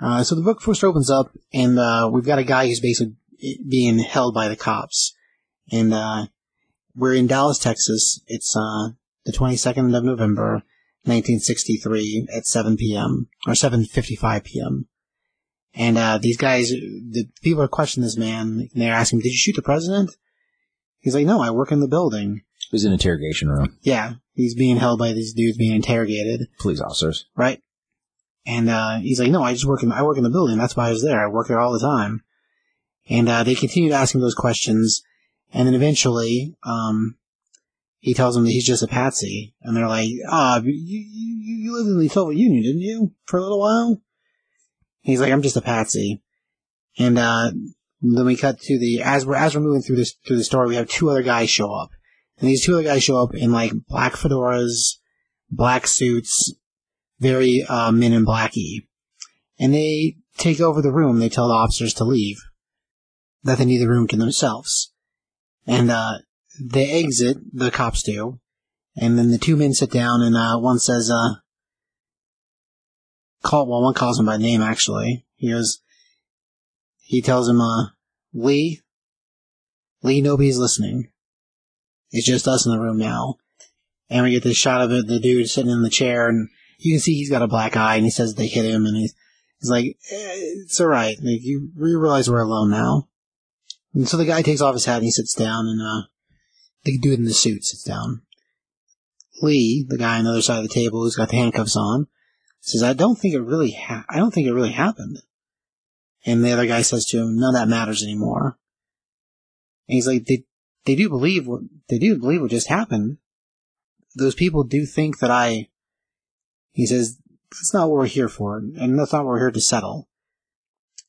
Uh, so the book first opens up, and uh, we've got a guy who's basically being held by the cops, and uh, we're in Dallas, Texas. It's the 22nd of November, 1963, at 7 p.m. or 7:55 p.m. And uh, these guys, the people are questioning this man, and they're asking, "Did you shoot the president?" He's like, "No, I work in the building." He's in an interrogation room. Yeah, he's being held by these dudes being interrogated, Police officers. right? And uh, he's like, "No, I just work in I work in the building. That's why I was there. I work there all the time." And uh, they continue to ask him those questions, and then eventually, um, he tells them that he's just a patsy, and they're like, "Ah, you, you you lived in the Soviet Union, didn't you, for a little while?" He's like, "I'm just a patsy," and uh, then we cut to the as we're as we're moving through this through the story, we have two other guys show up, and these two other guys show up in like black fedoras, black suits, very uh, men in blacky, and they take over the room. They tell the officers to leave, that they need the room to themselves, and uh, they exit. The cops do, and then the two men sit down, and uh, one says, uh, "Call." Well, one calls him by name. Actually, he goes. He tells him, uh, "Lee, Lee, nobody's listening. It's just us in the room now." And we get this shot of it, the dude sitting in the chair, and you can see he's got a black eye, and he says they hit him, and he's, he's like, eh, "It's all right. Like, you, you realize we're alone now." And so the guy takes off his hat and he sits down, and uh, the dude in the suit sits down. Lee, the guy on the other side of the table who's got the handcuffs on, says, "I don't think it really. Ha- I don't think it really happened." And the other guy says to him, "None of that matters anymore." And he's like, "They they do believe what they do believe what just happened. Those people do think that I." He says, "That's not what we're here for, and that's not what we're here to settle."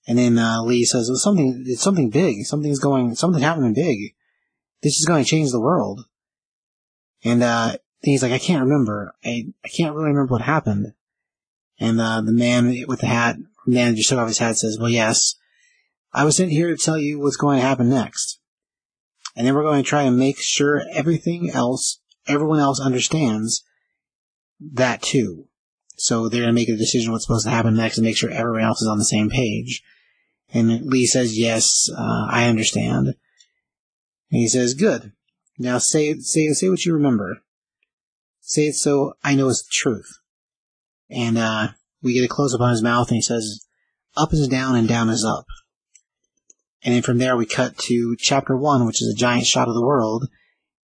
And then uh, Lee says, well, "Something, it's something big. Something's going. Something happening big. This is going to change the world." And uh, he's like, "I can't remember. I I can't really remember what happened." And uh, the man with the hat, man just took off his hat, says, "Well, yes, I was sent here to tell you what's going to happen next, and then we're going to try and make sure everything else, everyone else understands that too." So they're going to make a decision what's supposed to happen next and make sure everyone else is on the same page. And Lee says, yes, uh, I understand. And he says, good. Now say, say, say what you remember. Say it so I know it's the truth. And, uh, we get a close up on his mouth and he says, up is down and down is up. And then from there we cut to chapter one, which is a giant shot of the world.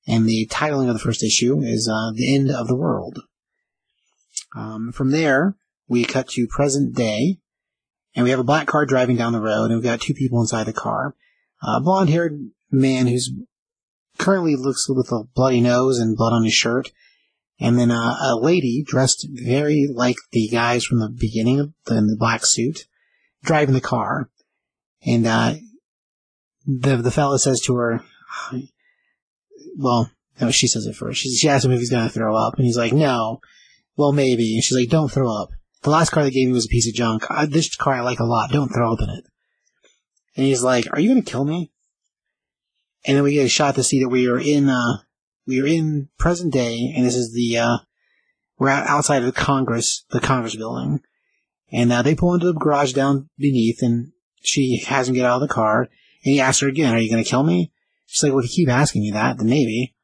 And the titling of the first issue is, uh, the end of the world. Um, from there, we cut to present day, and we have a black car driving down the road, and we've got two people inside the car. A blonde haired man who's currently looks with a bloody nose and blood on his shirt, and then uh, a lady dressed very like the guys from the beginning of the, in the black suit, driving the car. And uh, the the fella says to her, well, no, she says it first. She, she asks him if he's going to throw up, and he's like, no. Well, maybe. And she's like, don't throw up. The last car they gave me was a piece of junk. I, this car I like a lot. Don't throw up in it. And he's like, are you going to kill me? And then we get a shot to see that we are in, uh, we are in present day, and this is the, uh, we're outside of the Congress, the Congress building. And, uh, they pull into the garage down beneath, and she has him get out of the car, and he asks her again, are you going to kill me? She's like, well, if you keep asking me that, then maybe.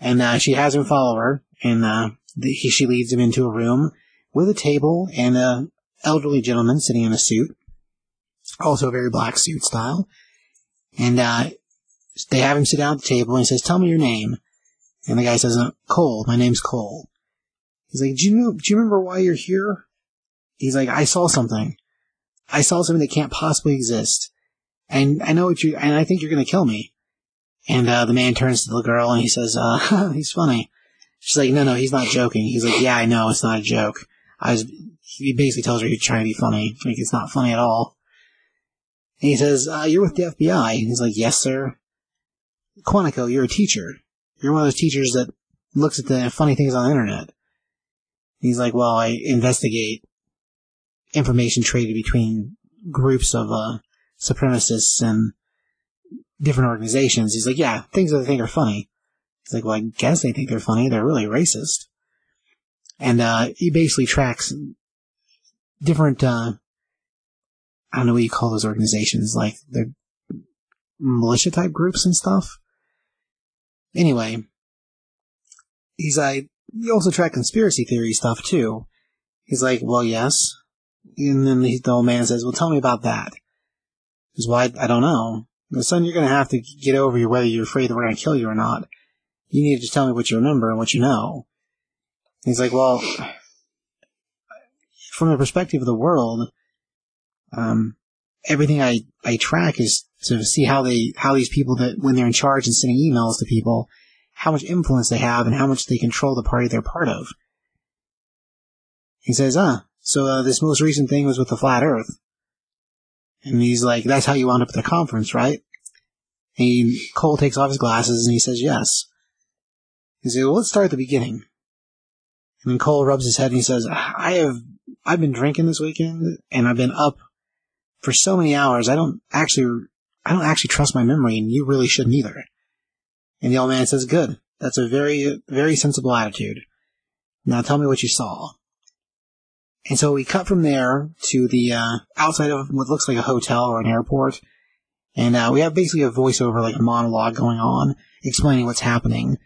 And, uh, she has him follow her, and, uh, the, he, she leads him into a room with a table and a elderly gentleman sitting in a suit, also a very black suit style. And uh, they have him sit down at the table and he says, "Tell me your name." And the guy says, uh, "Cole. My name's Cole." He's like, "Do you know? Do you remember why you're here?" He's like, "I saw something. I saw something that can't possibly exist, and I know what you. And I think you're going to kill me." And uh, the man turns to the girl and he says, uh, <laughs> "He's funny." She's like, no, no, he's not joking. He's like, yeah, I know, it's not a joke. I was, he basically tells her he's trying to be funny. Like, it's not funny at all. And he says, uh, you're with the FBI. And he's like, yes, sir. Quantico, you're a teacher. You're one of those teachers that looks at the funny things on the internet. He's like, well, I investigate information traded between groups of, uh, supremacists and different organizations. He's like, yeah, things that I think are funny. He's like, well, I guess they think they're funny. They're really racist. And, uh, he basically tracks different, uh, I don't know what you call those organizations, like they're militia type groups and stuff. Anyway, he's like, you also track conspiracy theory stuff too. He's like, well, yes. And then the, old man says, well, tell me about that. Because, well, I, I don't know. The son, you're going to have to get over you whether you're afraid that we're going to kill you or not. You need to tell me what you remember and what you know. He's like, well, from the perspective of the world, um, everything I, I track is to see how they, how these people that, when they're in charge and sending emails to people, how much influence they have and how much they control the party they're part of. He says, ah, so uh, this most recent thing was with the flat earth. And he's like, that's how you wound up at the conference, right? And Cole takes off his glasses and he says, yes. He says, well, let's start at the beginning. And then Cole rubs his head and he says, I have, I've been drinking this weekend and I've been up for so many hours. I don't actually, I don't actually trust my memory and you really shouldn't either. And the old man says, good. That's a very, very sensible attitude. Now tell me what you saw. And so we cut from there to the uh, outside of what looks like a hotel or an airport. And uh, we have basically a voiceover, like a monologue going on, explaining what's happening.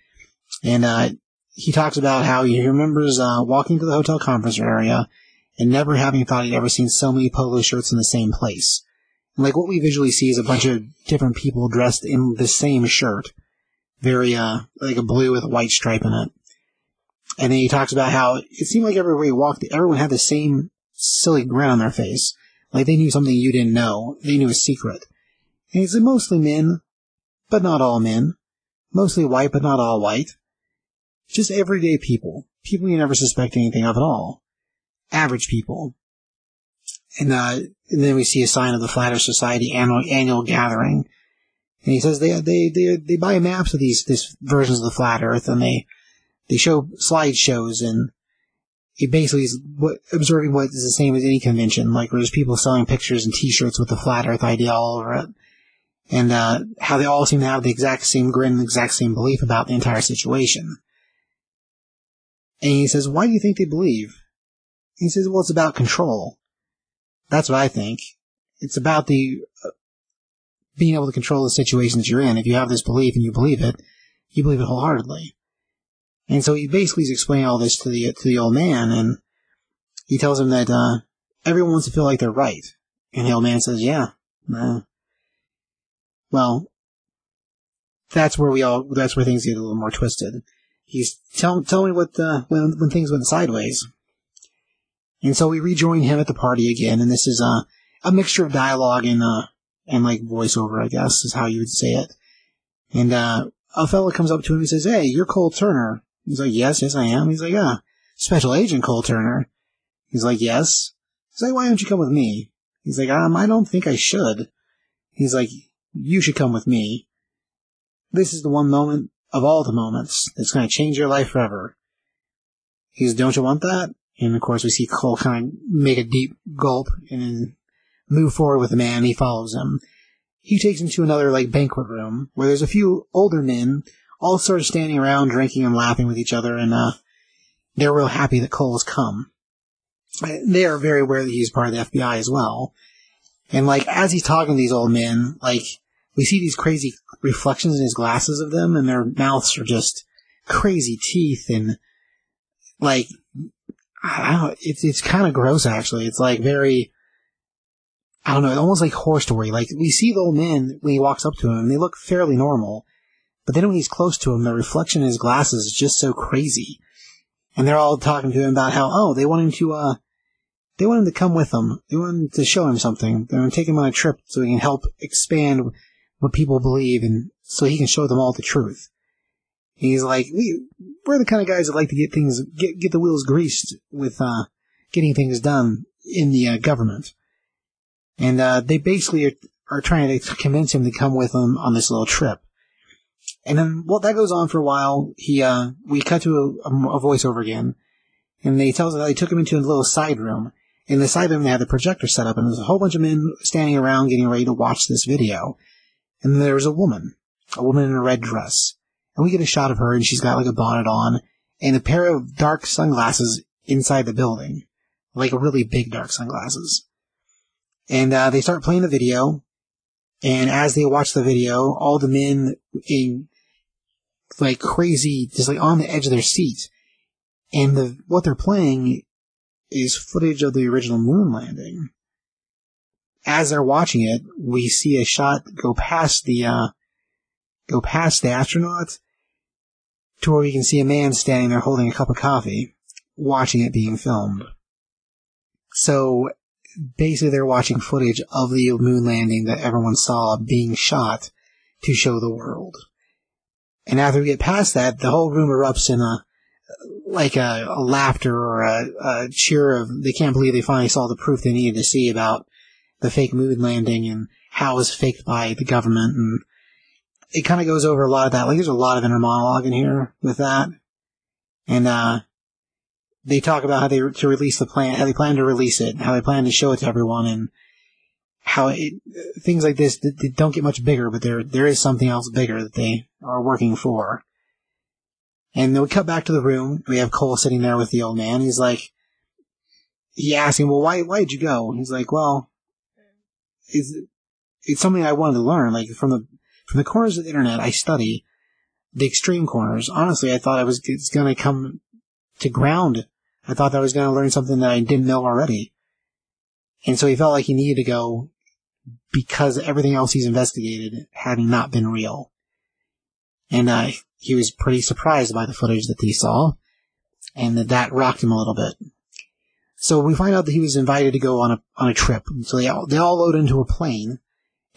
And uh, he talks about how he remembers uh, walking to the hotel conference area and never having thought he'd ever seen so many polo shirts in the same place. Like what we visually see is a bunch of different people dressed in the same shirt, very uh like a blue with a white stripe in it. And then he talks about how it seemed like everywhere he walked, everyone had the same silly grin on their face, like they knew something you didn't know. They knew a secret. And he said mostly men, but not all men. Mostly white, but not all white. Just everyday people. People you never suspect anything of at all. Average people. And, uh, and then we see a sign of the Flat Earth Society annual, annual gathering. And he says they, they, they, they buy maps of these, these versions of the Flat Earth and they, they show slideshows and it basically is what, observing what is the same as any convention, like where there's people selling pictures and t-shirts with the Flat Earth idea all over it. And, uh, how they all seem to have the exact same grin, the exact same belief about the entire situation. And he says, why do you think they believe? He says, well, it's about control. That's what I think. It's about the uh, being able to control the situations you're in. If you have this belief and you believe it, you believe it wholeheartedly. And so he basically is explaining all this to the to the old man, and he tells him that uh, everyone wants to feel like they're right. And the old man says, "Yeah, well, that's where we all that's where things get a little more twisted." He's tell tell me what uh, when when things went sideways. And so we rejoin him at the party again, and this is uh, a mixture of dialogue and uh, and like voiceover, I guess is how you would say it. And uh, a fellow comes up to him and says, "Hey, you're Cole Turner." He's like, "Yes, yes, I am." He's like, "Ah, Special Agent Cole Turner." He's like, "Yes." He's like, "Why don't you come with me?" He's like, "Um, I don't think I should." He's like, "You should come with me. This is the one moment of all the moments that's going to change your life forever." He's, "Don't you want that?" And of course, we see Cole kind of make a deep gulp and then move forward with the man. He follows him. He takes him to another like banquet room where there's a few older men all sort of standing around drinking and laughing with each other, and uh, they're real happy that Cole has come. They are very aware that he's part of the FBI as well. And like as he's talking to these old men, like we see these crazy reflections in his glasses of them, and their mouths are just crazy teeth and like I don't it's it's kind of gross actually. It's like very I don't know, almost like horror story. Like we see the old man when he walks up to him, and they look fairly normal, but then when he's close to him, the reflection in his glasses is just so crazy. And they're all talking to him about how, oh, they want him to, uh, they want him to come with them. They want him to show him something. They want to take him on a trip so he can help expand what people believe and so he can show them all the truth. He's like, we, we're the kind of guys that like to get things, get, get the wheels greased with, uh, getting things done in the uh, government. And, uh, they basically are, are trying to convince him to come with them on this little trip. And then, well, that goes on for a while. He, uh, we cut to a, a voiceover again, and they tell us that they took him into a little side room. In the side room, they had the projector set up, and there's a whole bunch of men standing around getting ready to watch this video. And there was a woman, a woman in a red dress. And we get a shot of her, and she's got like a bonnet on, and a pair of dark sunglasses inside the building. Like really big dark sunglasses. And, uh, they start playing the video, and as they watch the video, all the men in like crazy, just like on the edge of their seats. And the what they're playing is footage of the original moon landing. As they're watching it, we see a shot go past the uh, go past the astronaut, to where we can see a man standing there holding a cup of coffee, watching it being filmed. So basically they're watching footage of the moon landing that everyone saw being shot to show the world. And after we get past that, the whole room erupts in a, like a, a laughter or a, a cheer of, they can't believe they finally saw the proof they needed to see about the fake moon landing and how it was faked by the government. And it kind of goes over a lot of that. Like there's a lot of inner monologue in here with that. And, uh, they talk about how they to release the plan, how they plan to release it, how they plan to show it to everyone, and how it, things like this they don't get much bigger, but there there is something else bigger that they are working for. And then we cut back to the room. We have Cole sitting there with the old man. He's like, he asks him, "Well, why why did you go?" And he's like, "Well, it's it's something I wanted to learn. Like from the from the corners of the internet, I study the extreme corners. Honestly, I thought I was going to come to ground I thought I was going to learn something that I didn't know already. And so he felt like he needed to go because everything else he's investigated had not been real. And uh, he was pretty surprised by the footage that he saw, and that, that rocked him a little bit. So we find out that he was invited to go on a on a trip. So they all they all load into a plane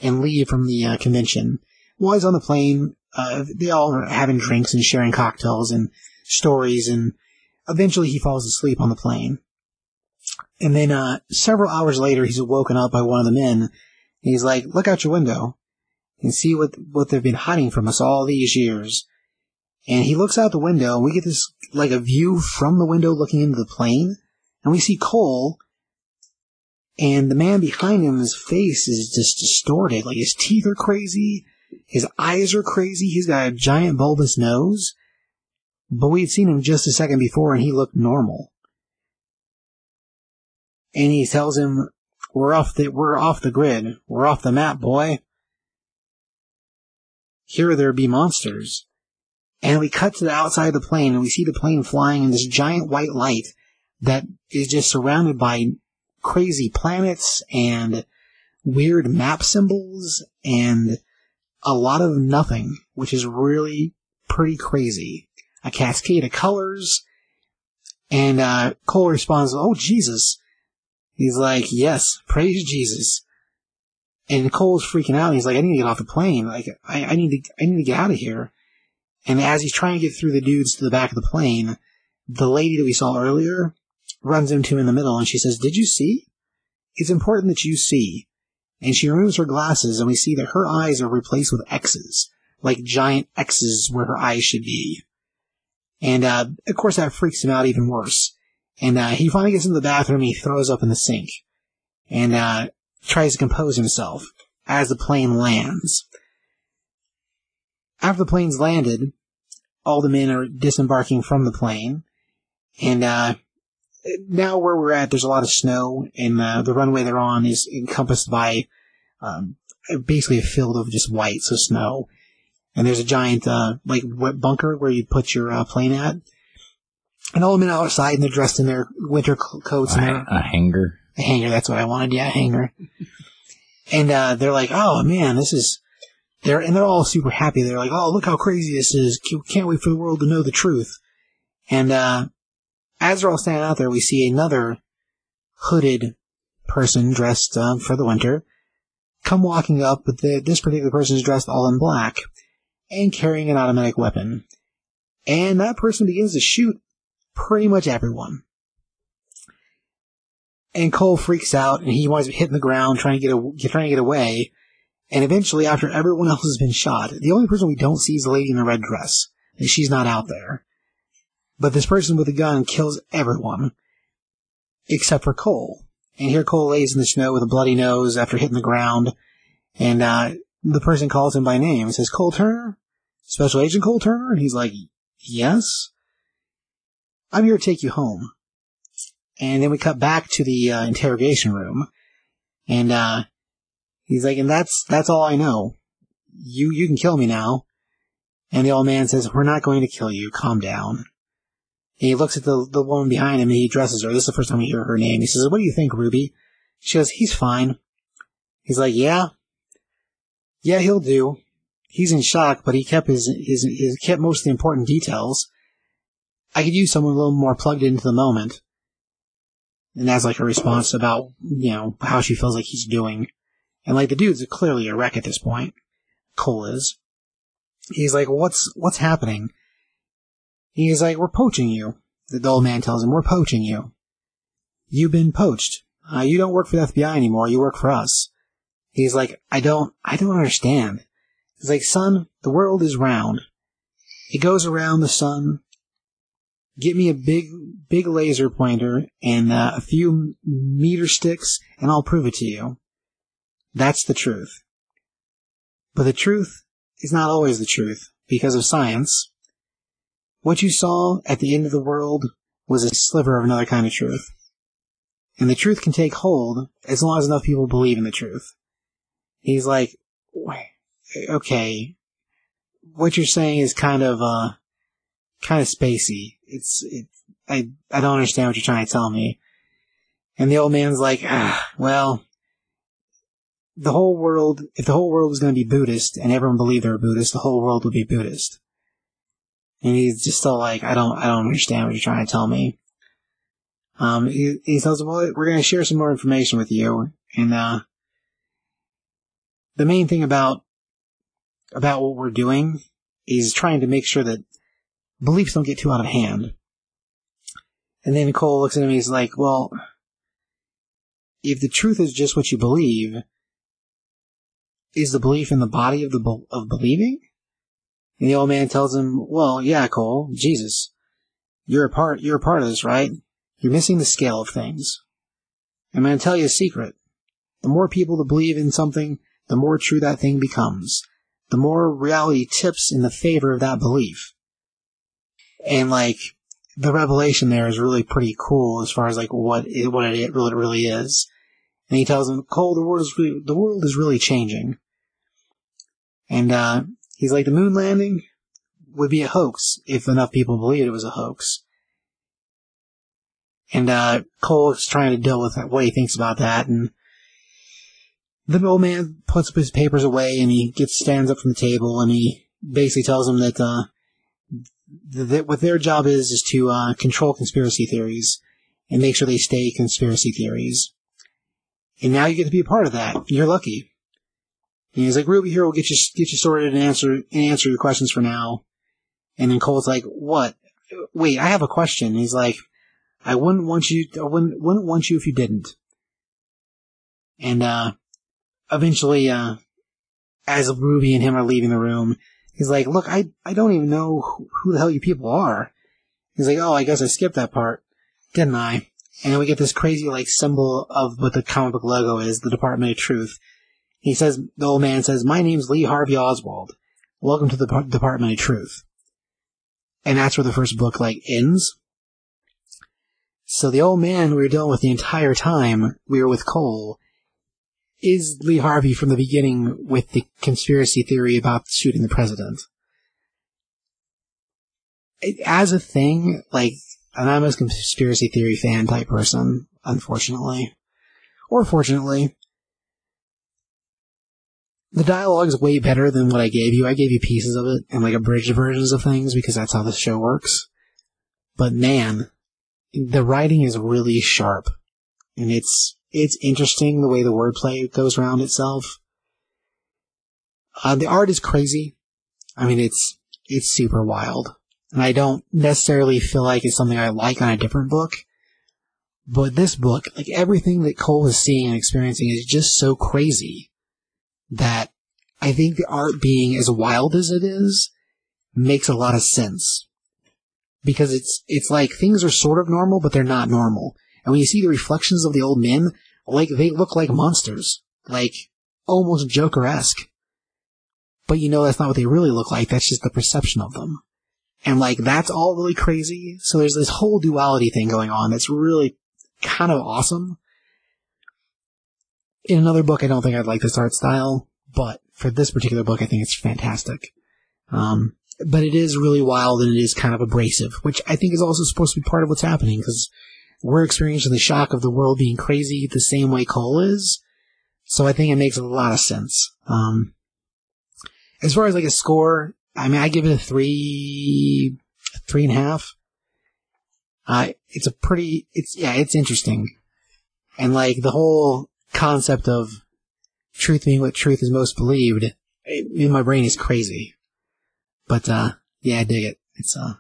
and leave from the uh, convention. He's on the plane, uh, they all are having drinks and sharing cocktails and stories and Eventually, he falls asleep on the plane. And then, uh, several hours later, he's woken up by one of the men. he's like, look out your window and see what, what they've been hiding from us all these years. And he looks out the window and we get this, like a view from the window looking into the plane. And we see Cole and the man behind him, his face is just distorted. Like his teeth are crazy. His eyes are crazy. He's got a giant bulbous nose. But we had seen him just a second before and he looked normal. And he tells him, we're off the, we're off the grid. We're off the map, boy. Here there be monsters. And we cut to the outside of the plane and we see the plane flying in this giant white light that is just surrounded by crazy planets and weird map symbols and a lot of nothing, which is really pretty crazy a cascade of colors. And uh, Cole responds, "Oh Jesus!" He's like, "Yes, praise Jesus." And Cole's freaking out. He's like, "I need to get off the plane. Like, I, I need to, I need to get out of here." And as he's trying to get through the dudes to the back of the plane, the lady that we saw earlier runs into him in the middle, and she says, "Did you see? It's important that you see." And she removes her glasses, and we see that her eyes are replaced with X's, like giant X's where her eyes should be. And, uh, of course that freaks him out even worse. And, uh, he finally gets into the bathroom and he throws up in the sink. And, uh, tries to compose himself as the plane lands. After the plane's landed, all the men are disembarking from the plane. And, uh, now where we're at, there's a lot of snow, and uh, the runway they're on is encompassed by um, basically a field of just white, so snow and there's a giant uh, like bunker where you put your uh, plane at. And all the men outside, and they're dressed in their winter coats a, and a hanger. A hanger, that's what I wanted. Yeah, a hanger. and uh, they're like, "Oh man, this is." They're and they're all super happy. They're like, "Oh, look how crazy this is! Can't wait for the world to know the truth." And uh, as they're all standing out there, we see another hooded person dressed uh, for the winter come walking up, but the, this particular person is dressed all in black and carrying an automatic weapon. And that person begins to shoot pretty much everyone. And Cole freaks out and he winds up hitting the ground trying to get, a, trying to get away. And eventually, after everyone else has been shot, the only person we don't see is the lady in the red dress. And she's not out there. But this person with a gun kills everyone. Except for Cole. And here Cole lays in the snow with a bloody nose after hitting the ground. And, uh, the person calls him by name and says, Cole Turner? Special Agent Cole Turner? And he's like, yes. I'm here to take you home. And then we cut back to the uh, interrogation room. And, uh, he's like, and that's, that's all I know. You, you can kill me now. And the old man says, we're not going to kill you. Calm down. He looks at the, the woman behind him and he addresses her. This is the first time we hear her name. He says, what do you think, Ruby? She goes, he's fine. He's like, yeah, yeah, he'll do. he's in shock, but he kept his, his, his kept most of the important details. I could use someone a little more plugged into the moment. And that's like a response about, you know, how she feels like he's doing. And like the dude's clearly a wreck at this point. Cole is. He's like, what's, what's happening? He's like, we're poaching you. The old man tells him, we're poaching you. You've been poached. Uh, you don't work for the FBI anymore. You work for us. He's like, I don't, I don't understand. He's like, son, the world is round. It goes around the sun. Get me a big, big laser pointer and uh, a few meter sticks and I'll prove it to you. That's the truth. But the truth is not always the truth because of science. What you saw at the end of the world was a sliver of another kind of truth. And the truth can take hold as long as enough people believe in the truth. He's like, okay, what you're saying is kind of, uh, kind of spacey. It's, it, I, I don't understand what you're trying to tell me. And the old man's like, ah, well, the whole world, if the whole world was going to be Buddhist and everyone believed they were Buddhist, the whole world would be Buddhist. And he's just still like, I don't, I don't understand what you're trying to tell me. Um, he, he tells him, well, we're going to share some more information with you. And, uh, the main thing about, about what we're doing is trying to make sure that beliefs don't get too out of hand. And then Cole looks at him and he's like, well, if the truth is just what you believe, is the belief in the body of the, of believing? And the old man tells him, well, yeah, Cole, Jesus, you're a part, you're a part of this, right? You're missing the scale of things. I'm going to tell you a secret. The more people that believe in something, the more true that thing becomes. The more reality tips in the favor of that belief. And like, the revelation there is really pretty cool as far as like what it, what it really, really is. And he tells him, Cole, the world is really, the world is really changing. And, uh, he's like, the moon landing would be a hoax if enough people believed it was a hoax. And, uh, Cole is trying to deal with what he thinks about that. And the old man puts his papers away and he gets, stands up from the table and he basically tells him that, uh, that what their job is is to, uh, control conspiracy theories and make sure they stay conspiracy theories. And now you get to be a part of that. You're lucky. And he's like, Ruby here will get you, get you sorted and answer, and answer your questions for now. And then Cole's like, what? Wait, I have a question. And he's like, I wouldn't want you, I wouldn't, wouldn't want you if you didn't. And, uh, eventually, uh, as Ruby and him are leaving the room, he's like, look, I, I don't even know who, who the hell you people are. He's like, oh, I guess I skipped that part. Didn't I? And then we get this crazy, like, symbol of what the comic book logo is, the Department of Truth. He says, the old man says, my name's Lee Harvey Oswald. Welcome to the Department of Truth. And that's where the first book, like, ends. So the old man we were dealing with the entire time we were with Cole is Lee Harvey from the beginning with the conspiracy theory about shooting the president. As a thing, like, and I'm a conspiracy theory fan type person, unfortunately. Or fortunately. The dialogue is way better than what I gave you. I gave you pieces of it and like abridged versions of things because that's how the show works. But man, the writing is really sharp. And it's, it's interesting the way the wordplay goes around itself. Uh, the art is crazy. I mean, it's, it's super wild. And I don't necessarily feel like it's something I like on a different book. But this book, like everything that Cole is seeing and experiencing is just so crazy that I think the art being as wild as it is makes a lot of sense. Because it's, it's like things are sort of normal, but they're not normal. And when you see the reflections of the old men, like they look like monsters. Like almost Joker-esque. But you know that's not what they really look like, that's just the perception of them. And like, that's all really crazy. So there's this whole duality thing going on that's really kind of awesome. In another book, I don't think I'd like this art style, but for this particular book, I think it's fantastic. Um, but it is really wild and it is kind of abrasive, which I think is also supposed to be part of what's happening because we're experiencing the shock of the world being crazy the same way Cole is. So I think it makes a lot of sense. Um, as far as like a score, I mean, I give it a three, three and a half. Uh, it's a pretty, it's, yeah, it's interesting. And like the whole concept of truth being what truth is most believed it, in my brain is crazy. But, uh, yeah, I dig it. It's, uh,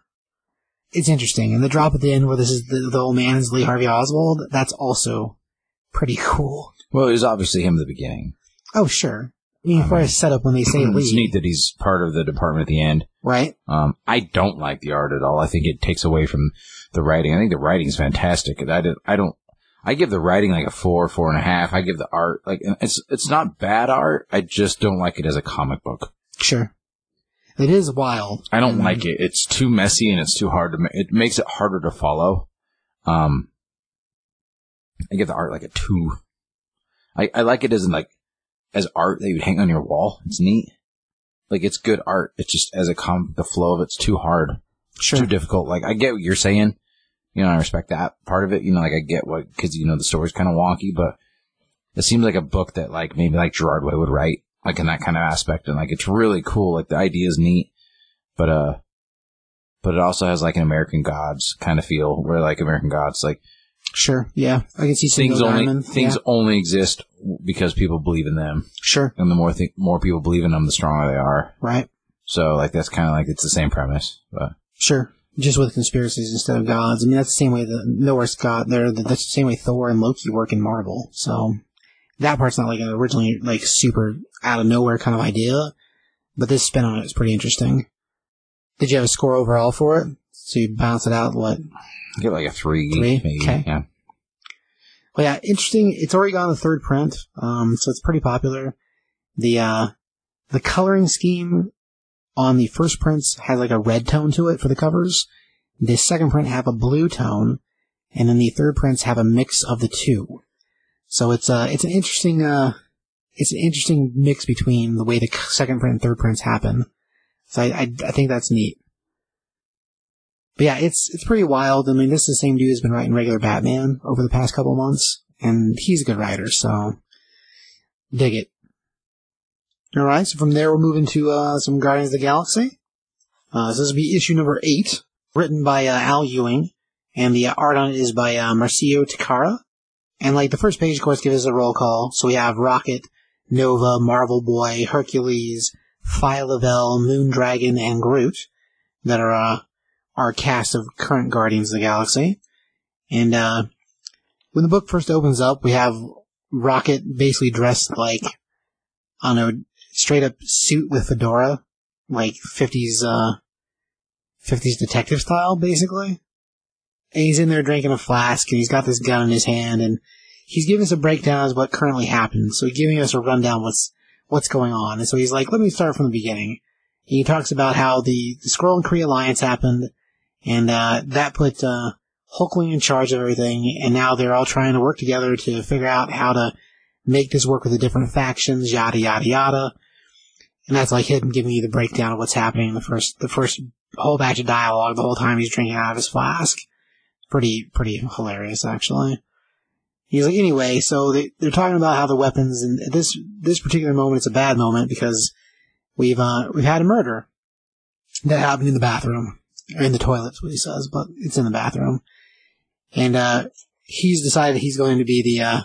it's interesting. And the drop at the end where this is the, the old man is Lee Harvey Oswald, that's also pretty cool. Well, it was obviously him at the beginning. Oh, sure. I mean, for a setup when they say It's Lee, neat that he's part of the department at the end. right? Um, I don't like the art at all. I think it takes away from the writing. I think the writing's fantastic. I, did, I don't. I give the writing like a four, four and a half. I give the art like it's it's not bad art. I just don't like it as a comic book. Sure. It is wild. I don't like it. It's too messy and it's too hard to. Ma- it makes it harder to follow. Um, I give the art like a two. I I like it as in like as art that you would hang on your wall. It's neat. Like it's good art. It's just as a com the flow of it's too hard. Sure. too difficult. Like I get what you're saying. You know, I respect that part of it. You know, like I get what because you know the story's kind of wonky, but it seems like a book that like maybe like Gerard Way would write, like in that kind of aspect, and like it's really cool. Like the idea is neat, but uh, but it also has like an American Gods kind of feel, where like American Gods, like Sure. Yeah. I can see things only Diamond. things Yeah. only exist because people believe in them, Sure. and the more th- more people believe in them, the stronger they are. Right. So like that's kind of like it's the same premise, but Sure. Just with conspiracies instead of gods. I mean, that's the same way the Norse god, there. That's the same way Thor and Loki work in Marvel. So that part's not like an originally like super out of nowhere kind of idea, but this spin on it is pretty interesting. Did you have a score overall for it? So you bounce it out what? I get like a three, Three? maybe. Okay. Yeah. Well, yeah, interesting. It's already gone the third print, um, so it's pretty popular. The uh, the coloring scheme on the first prints has like a red tone to it for the covers. The second print have a blue tone, and then the third prints have a mix of the two. So it's a it's an interesting uh, it's an interesting mix between the way the second print and third prints happen. So I I, I think that's neat. But yeah, it's it's pretty wild. I mean, this is the same dude who's been writing regular Batman over the past couple months, and he's a good writer, so dig it. All right, so from there we're moving to uh, some Guardians of the Galaxy. Uh, so this will be issue number eight, written by uh, Al Ewing, and the art on it is by uh, Marcio Takara. And like the first page, of course, gives us a roll call. So we have Rocket, Nova, Marvel Boy, Hercules, Phyla-Vell, Moondragon, and Groot that are uh, our cast of current Guardians of the Galaxy. And uh, when the book first opens up, we have Rocket basically dressed like I don't know, straight up suit with fedora, like fifties uh fifties detective style, basically. And he's in there drinking a flask, and he's got this gun in his hand, and he's giving us a breakdown of what currently happened. So he's giving us a rundown what's what's going on. And so he's like, "Let me start from the beginning." He talks about how the, the Skrull and Kree alliance happened, and uh, that put uh, Hulkling in charge of everything, and now they're all trying to work together to figure out how to make this work with the different factions, yada yada yada. And that's like him giving you the breakdown of what's happening in the first the first whole batch of dialogue the whole time he's drinking out of his flask. Pretty pretty hilarious actually. He's like, anyway, so they, they're talking about how the weapons, and this this particular moment, it's a bad moment because we've uh, we've had a murder that happened in the bathroom or in the toilets, what he says, but it's in the bathroom, and uh, he's decided he's going to be the uh,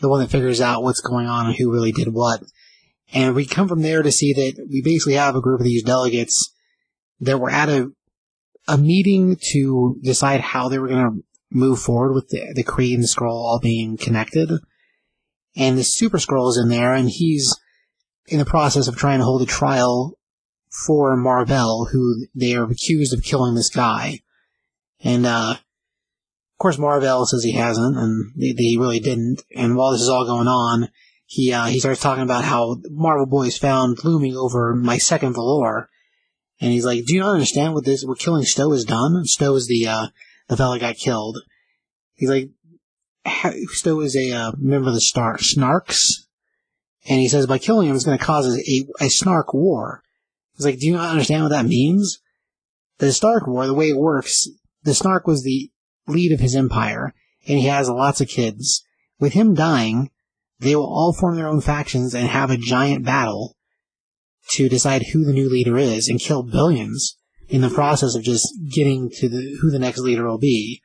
the one that figures out what's going on and who really did what. And we come from there to see that we basically have a group of these delegates that were at a a meeting to decide how they were going to move forward with the, the Kree and the all being connected. And the Super Skrull is in there, and he's in the process of trying to hold a trial for Marvel, who they are accused of killing this guy. And, uh, of course, Marvel says he hasn't, and they really didn't. And while this is all going on, he, uh, he starts talking about how Marvel Boy is found looming over my second Valor. And he's like, do you not understand what this, what killing Stowe has done? Stowe is the, uh, the fella got killed. He's like, Stowe is a uh, member of the Star Snarks, and he says by killing him, it's going to cause a, a Snark war. He's like, do you not understand what that means? The Stark War, the way it works, the Snark was the lead of his empire, and he has lots of kids. With him dying, they will all form their own factions and have a giant battle to decide who the new leader is and kill billions in the process of just getting to the, who the next leader will be.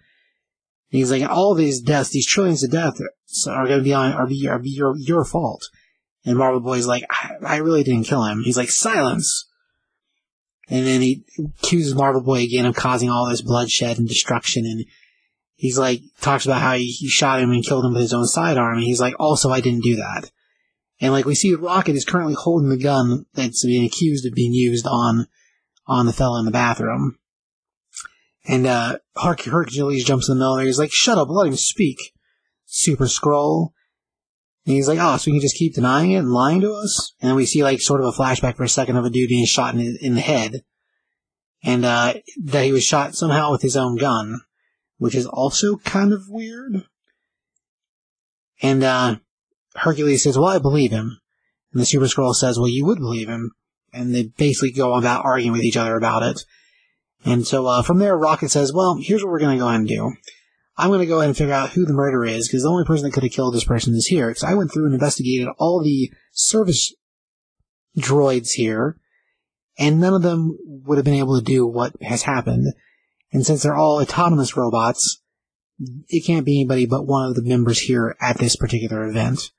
And he's like, all these deaths, these trillions of deaths are going to be on, are be, are be your, your fault. And Marvel Boy's like, I, I really didn't kill him. He's like, silence. And then he accuses Marvel Boy again of causing all this bloodshed and destruction. And he's like, talks about how he, he shot him and killed him with his own sidearm. And he's like, also, I didn't do that. And like we see, Rocket is currently holding the gun that's being accused of being used on on the fella in the bathroom. And uh Herc- Hercules jumps in the middle there. He's like, "Shut up, let him speak." Super Skrull. And he's like, "Oh, so you can just keep denying it and lying to us?" And then we see like sort of a flashback for a second of a dude being shot in, in the head, and uh that he was shot somehow with his own gun, which is also kind of weird. And uh Hercules says, well, I believe him. And the Super Skrull says, well, you would believe him. And they basically go about arguing with each other about it. And so uh, from there, Rocket says, well, here's what we're going to go ahead and do. I'm going to go ahead and figure out who the murderer is, because the only person that could have killed this person is here. Because I went through and investigated all the service droids here, and none of them would have been able to do what has happened. And since they're all autonomous robots, it can't be anybody but one of the members here at this particular event.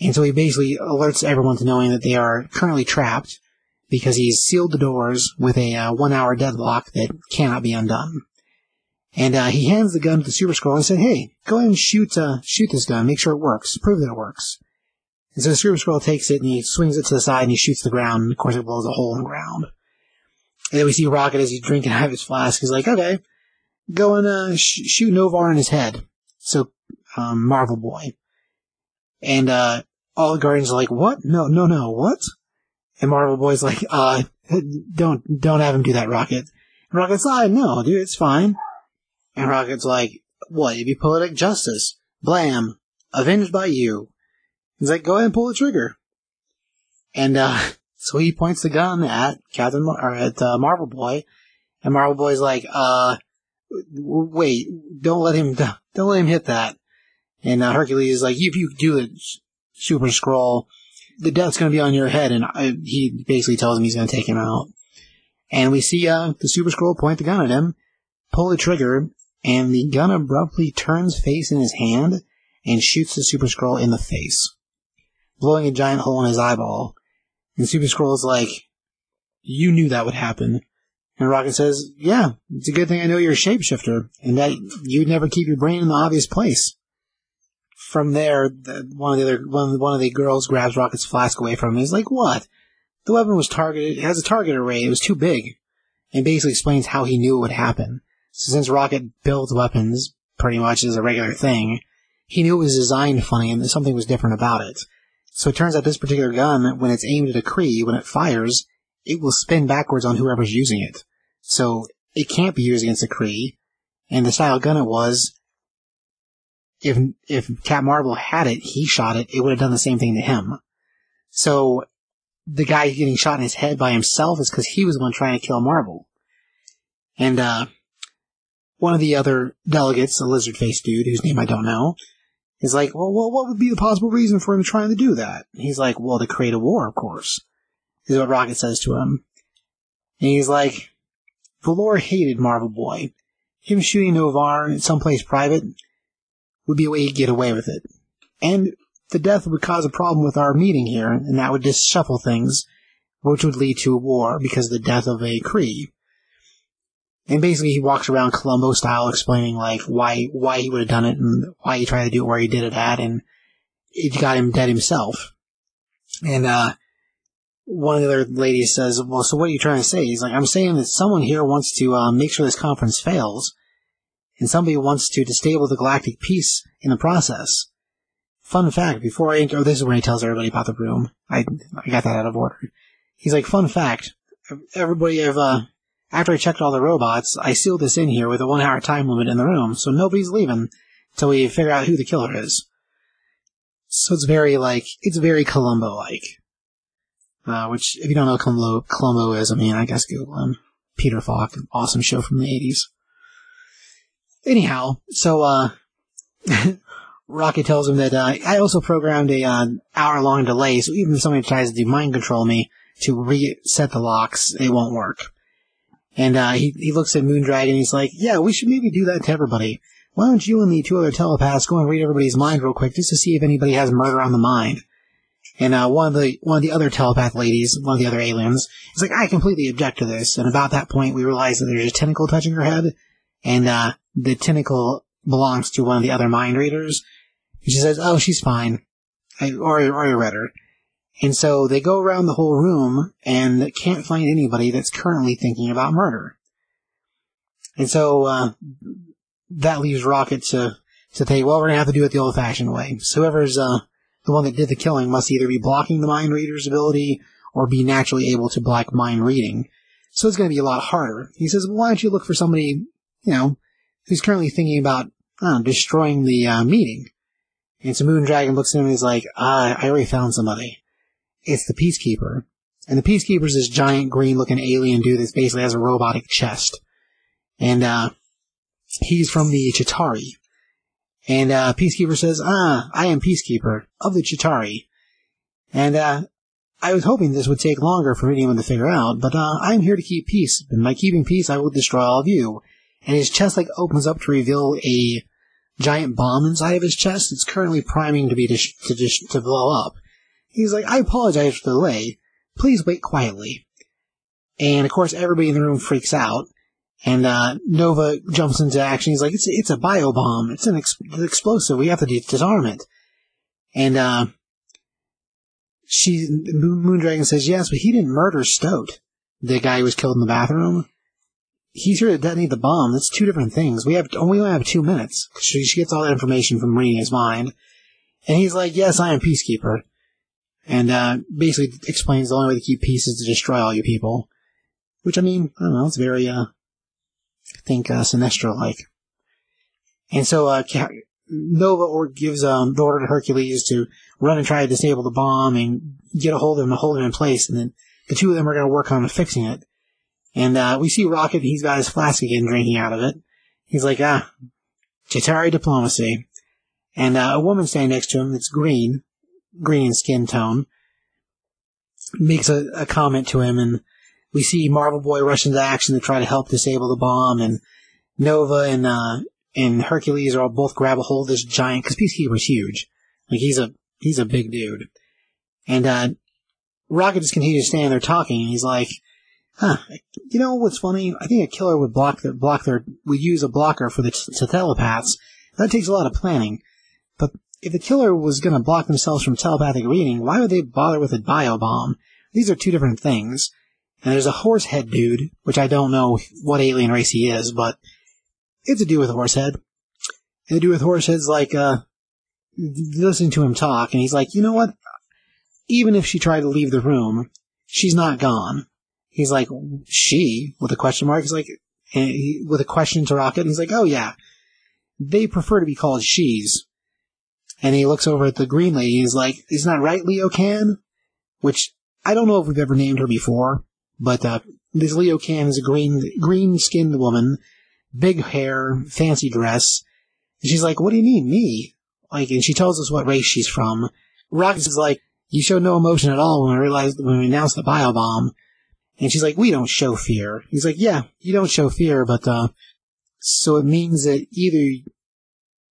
And so he basically alerts everyone to knowing that they are currently trapped because he's sealed the doors with a uh, one hour deadlock that cannot be undone. And uh, he hands the gun to the Super Skrull and said, "Hey, go ahead and shoot uh, shoot this gun. Make sure it works. Prove that it works." And so the Super Skrull takes it and he swings it to the side and he shoots the ground. And of course, it blows a hole in the ground. And then we see Rocket as he's drinking out of his flask. He's like, "Okay, go and uh, sh- shoot Noh-Varr in his head." So um, Marvel Boy. And uh, all the Guardians are like, "What? No, no, no, what?" And Marvel Boy's like, "Uh, <laughs> don't, don't have him do that, Rocket." And Rocket's like, "No, dude, it's fine." And Rocket's like, "What? It'd be poetic justice. Blam, avenged by you." He's like, "Go ahead and pull the trigger." And uh, <laughs> so he points the gun at Captain Mar- or at uh, Marvel Boy, and Marvel Boy's like, "Uh, wait, don't let him, <laughs> don't let him hit that." And uh, Hercules is like, "If you do the Super Skrull, the death's going to be on your head." And I, he basically tells him he's going to take him out. And we see uh, the Super Skrull point the gun at him, pull the trigger, and the gun abruptly turns face in his hand and shoots the Super Skrull in the face, blowing a giant hole in his eyeball. And Super Skrull is like, "You knew that would happen." And Rocket says, "Yeah, it's a good thing I know you're a shapeshifter, and that you'd never keep your brain in the obvious place." From there, the, one of the other one, one of the girls grabs Rocket's flask away from him. He's like, "What? The weapon was targeted. It has a target array. It was too big." And basically explains how he knew it would happen. So since Rocket builds weapons pretty much as a regular thing, he knew it was designed funny and that something was different about it. So it turns out this particular gun, when it's aimed at a Kree, when it fires, it will spin backwards on whoever's using it. So it can't be used against a Kree. And the style gun it was, if if Cap Marvel had it, he shot it, it would have done the same thing to him. So the guy getting shot in his head by himself is because he was the one trying to kill Marvel. And uh one of the other delegates, a lizard faced dude whose name I don't know, is like, well, what would be the possible reason for him trying to do that? He's like, well, to create a war, of course, is what Rocket says to him. And he's like, Valor hated Marvel Boy. Him shooting Noh-Varr in someplace private would be a way he'd get away with it. And the death would cause a problem with our meeting here, and that would disshuffle things, which would lead to a war because of the death of a Kree. And basically, he walks around Columbo style, explaining like why why he would have done it and why he tried to do it where he did it at, and it got him dead himself. And uh, one of the other ladies says, "Well, so what are you trying to say?" He's like, "I'm saying that someone here wants to uh, make sure this conference fails, and somebody wants to disable the galactic peace in the process." Fun fact: Before I enter, oh, this is when he tells everybody about the room. I I got that out of order. He's like, "Fun fact: Everybody have uh." After I checked all the robots, I sealed this in here with a one hour time limit in the room, so nobody's leaving until we figure out who the killer is. So it's very like, it's very Columbo like. Uh, which, if you don't know Columbo, Columbo is, I mean, I guess Google him. Peter Falk, awesome show from the 80s. Anyhow, so, uh, <laughs> Rocky tells him that, uh, I also programmed a, uh, hour long delay, so even if somebody tries to mind control me, to reset the locks, it won't work. And uh, he he looks at Moondragon. He's like, "Yeah, we should maybe do that to everybody. Why don't you and the two other telepaths go and read everybody's mind real quick, just to see if anybody has murder on the mind?" And uh, one of the one of the other telepath ladies, one of the other aliens, is like, "I completely object to this." And about that point, we realize that there's a tentacle touching her head, and uh, the tentacle belongs to one of the other mind readers. And she says, "Oh, she's fine." I, or or read her. And so they go around the whole room and can't find anybody that's currently thinking about murder. And so uh, that leaves Rocket to to think, well, we're gonna have to do it the old-fashioned way. So whoever's uh, the one that did the killing must either be blocking the mind reader's ability or be naturally able to block mind reading. So it's gonna be a lot harder. He says, well, why don't you look for somebody, you know, who's currently thinking about know, destroying the uh, meeting? And so Moondragon looks at him and he's like, ah, I already found somebody. It's the Peacekeeper. And the Peacekeeper's this giant green looking alien dude that basically has a robotic chest. And, uh, he's from the Chitauri. And, uh, Peacekeeper says, ah, I am Peacekeeper of the Chitauri. And, uh, I was hoping this would take longer for anyone to figure out, but, uh, I'm here to keep peace. And by keeping peace, I will destroy all of you. And his chest, like, opens up to reveal a giant bomb inside of his chest. It's currently priming to be, dis- to, dis- to blow up. He's like, I apologize for the delay. Please wait quietly. And of course, everybody in the room freaks out. And uh, Nova jumps into action. He's like, "It's it's a bio bomb. It's an ex- explosive. We have to disarm it." And uh, she Moon Moondragon says, "Yes, but he didn't murder Stoat, the guy who was killed in the bathroom. He's here to detonate the bomb. That's two different things. We have only have two minutes." She, she gets all that information from his mind, and he's like, "Yes, I am Peacekeeper." And uh, basically explains the only way to keep peace is to destroy all your people. Which I mean, I don't know, it's very, uh, I think uh, Sinestro-like. And so uh, Nova or gives um, the order to Hercules to run and try to disable the bomb and get a hold of him and hold him in place, and then the two of them are going to work on fixing it. And uh, we see Rocket; he's got his flask again, drinking out of it. He's like, ah, Chitauri diplomacy. And uh, a woman standing next to him that's green, green skin tone, makes a, a, comment to him, and we see Marvel Boy rush into action to try to help disable the bomb, and Nova and uh, and Hercules are all both grab a hold of this giant because Peacekeeper's huge, like he's a he's a big dude, and uh, Rocket just continues to stand there talking, and he's like, "Huh, you know what's funny? I think a killer would block their block their would use a blocker for the, the telepaths. That takes a lot of planning." If the killer was going to block themselves from telepathic reading, why would they bother with a bio bomb? These are two different things. And there's a horse head dude, which I don't know what alien race he is, but it's a dude with a horse head. And the dude with horse head's like, uh, listening to him talk, and he's like, you know what? Even if she tried to leave the room, she's not gone. He's like, she? With a question mark. He's like, he, with a question to Rocket, and he's like, oh yeah. They prefer to be called she's and he looks over at the green lady. He's like, "Isn't that right, Leocan?" Which I don't know if we've ever named her before, but uh, this Leocan is a green green skinned woman, big hair, fancy dress. And she's like, "What do you mean, me?" Like, and she tells us what race she's from. Rocket is like, "You show no emotion at all when we realized when we announced the bio bomb." And she's like, "We don't show fear." He's like, "Yeah, you don't show fear, but uh, so it means that either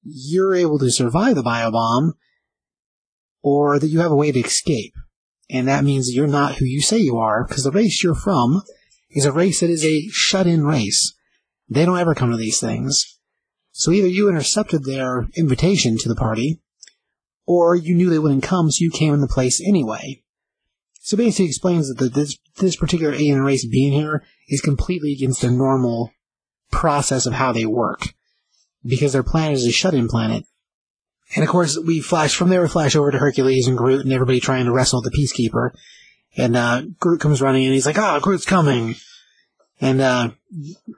you're able to survive the biobomb, or that you have a way to escape. And that means that you're not who you say you are, because the race you're from is a race that is a shut-in race. They don't ever come to these things. So either you intercepted their invitation to the party, or you knew they wouldn't come, so you came in the place anyway. So basically explains that this, this particular alien race being here is completely against their normal process of how they work because their planet is a shut-in planet. And of course, we flash from there. We flash over to Hercules and Groot and everybody trying to wrestle the Peacekeeper. And uh, Groot comes running and he's like, "Ah, oh, Groot's coming!" And uh,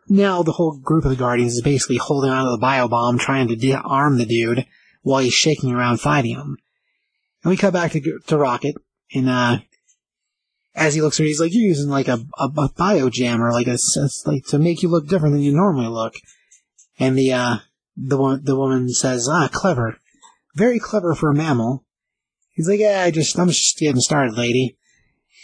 now the whole group of the Guardians is basically holding onto the bio bomb, trying to disarm the dude while he's shaking around fighting him. And we cut back to, to Rocket, and uh, as he looks at her, he's like, "You're using like a, a, a bio jammer, like a, like to make you look different than you normally look." And the the the woman says, "Ah, clever, very clever for a mammal." He's like, "Yeah, I just I'm just getting started, lady."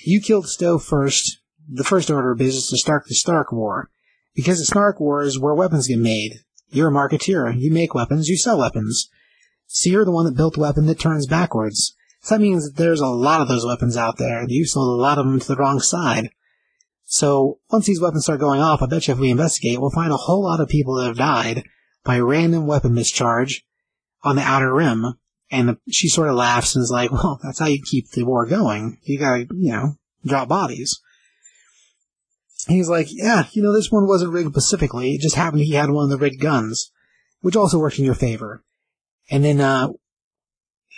You killed Stowe first. The first order of business to start the Stark War. Because the Snark War is where weapons get made. You're a marketeer. You make weapons, you sell weapons. So you're the one that built the weapon that turns backwards. So that means that there's a lot of those weapons out there. And You sold a lot of them to the wrong side. So once these weapons start going off, I bet you if we investigate, we'll find a whole lot of people that have died by random weapon mischarge on the outer rim. And she sort of laughs and is like, well, that's how you keep the war going. You gotta, you know, drop bodies. He's like, yeah, you know, this one wasn't rigged specifically. It just happened he had one of the rigged guns, which also worked in your favor. And then, uh,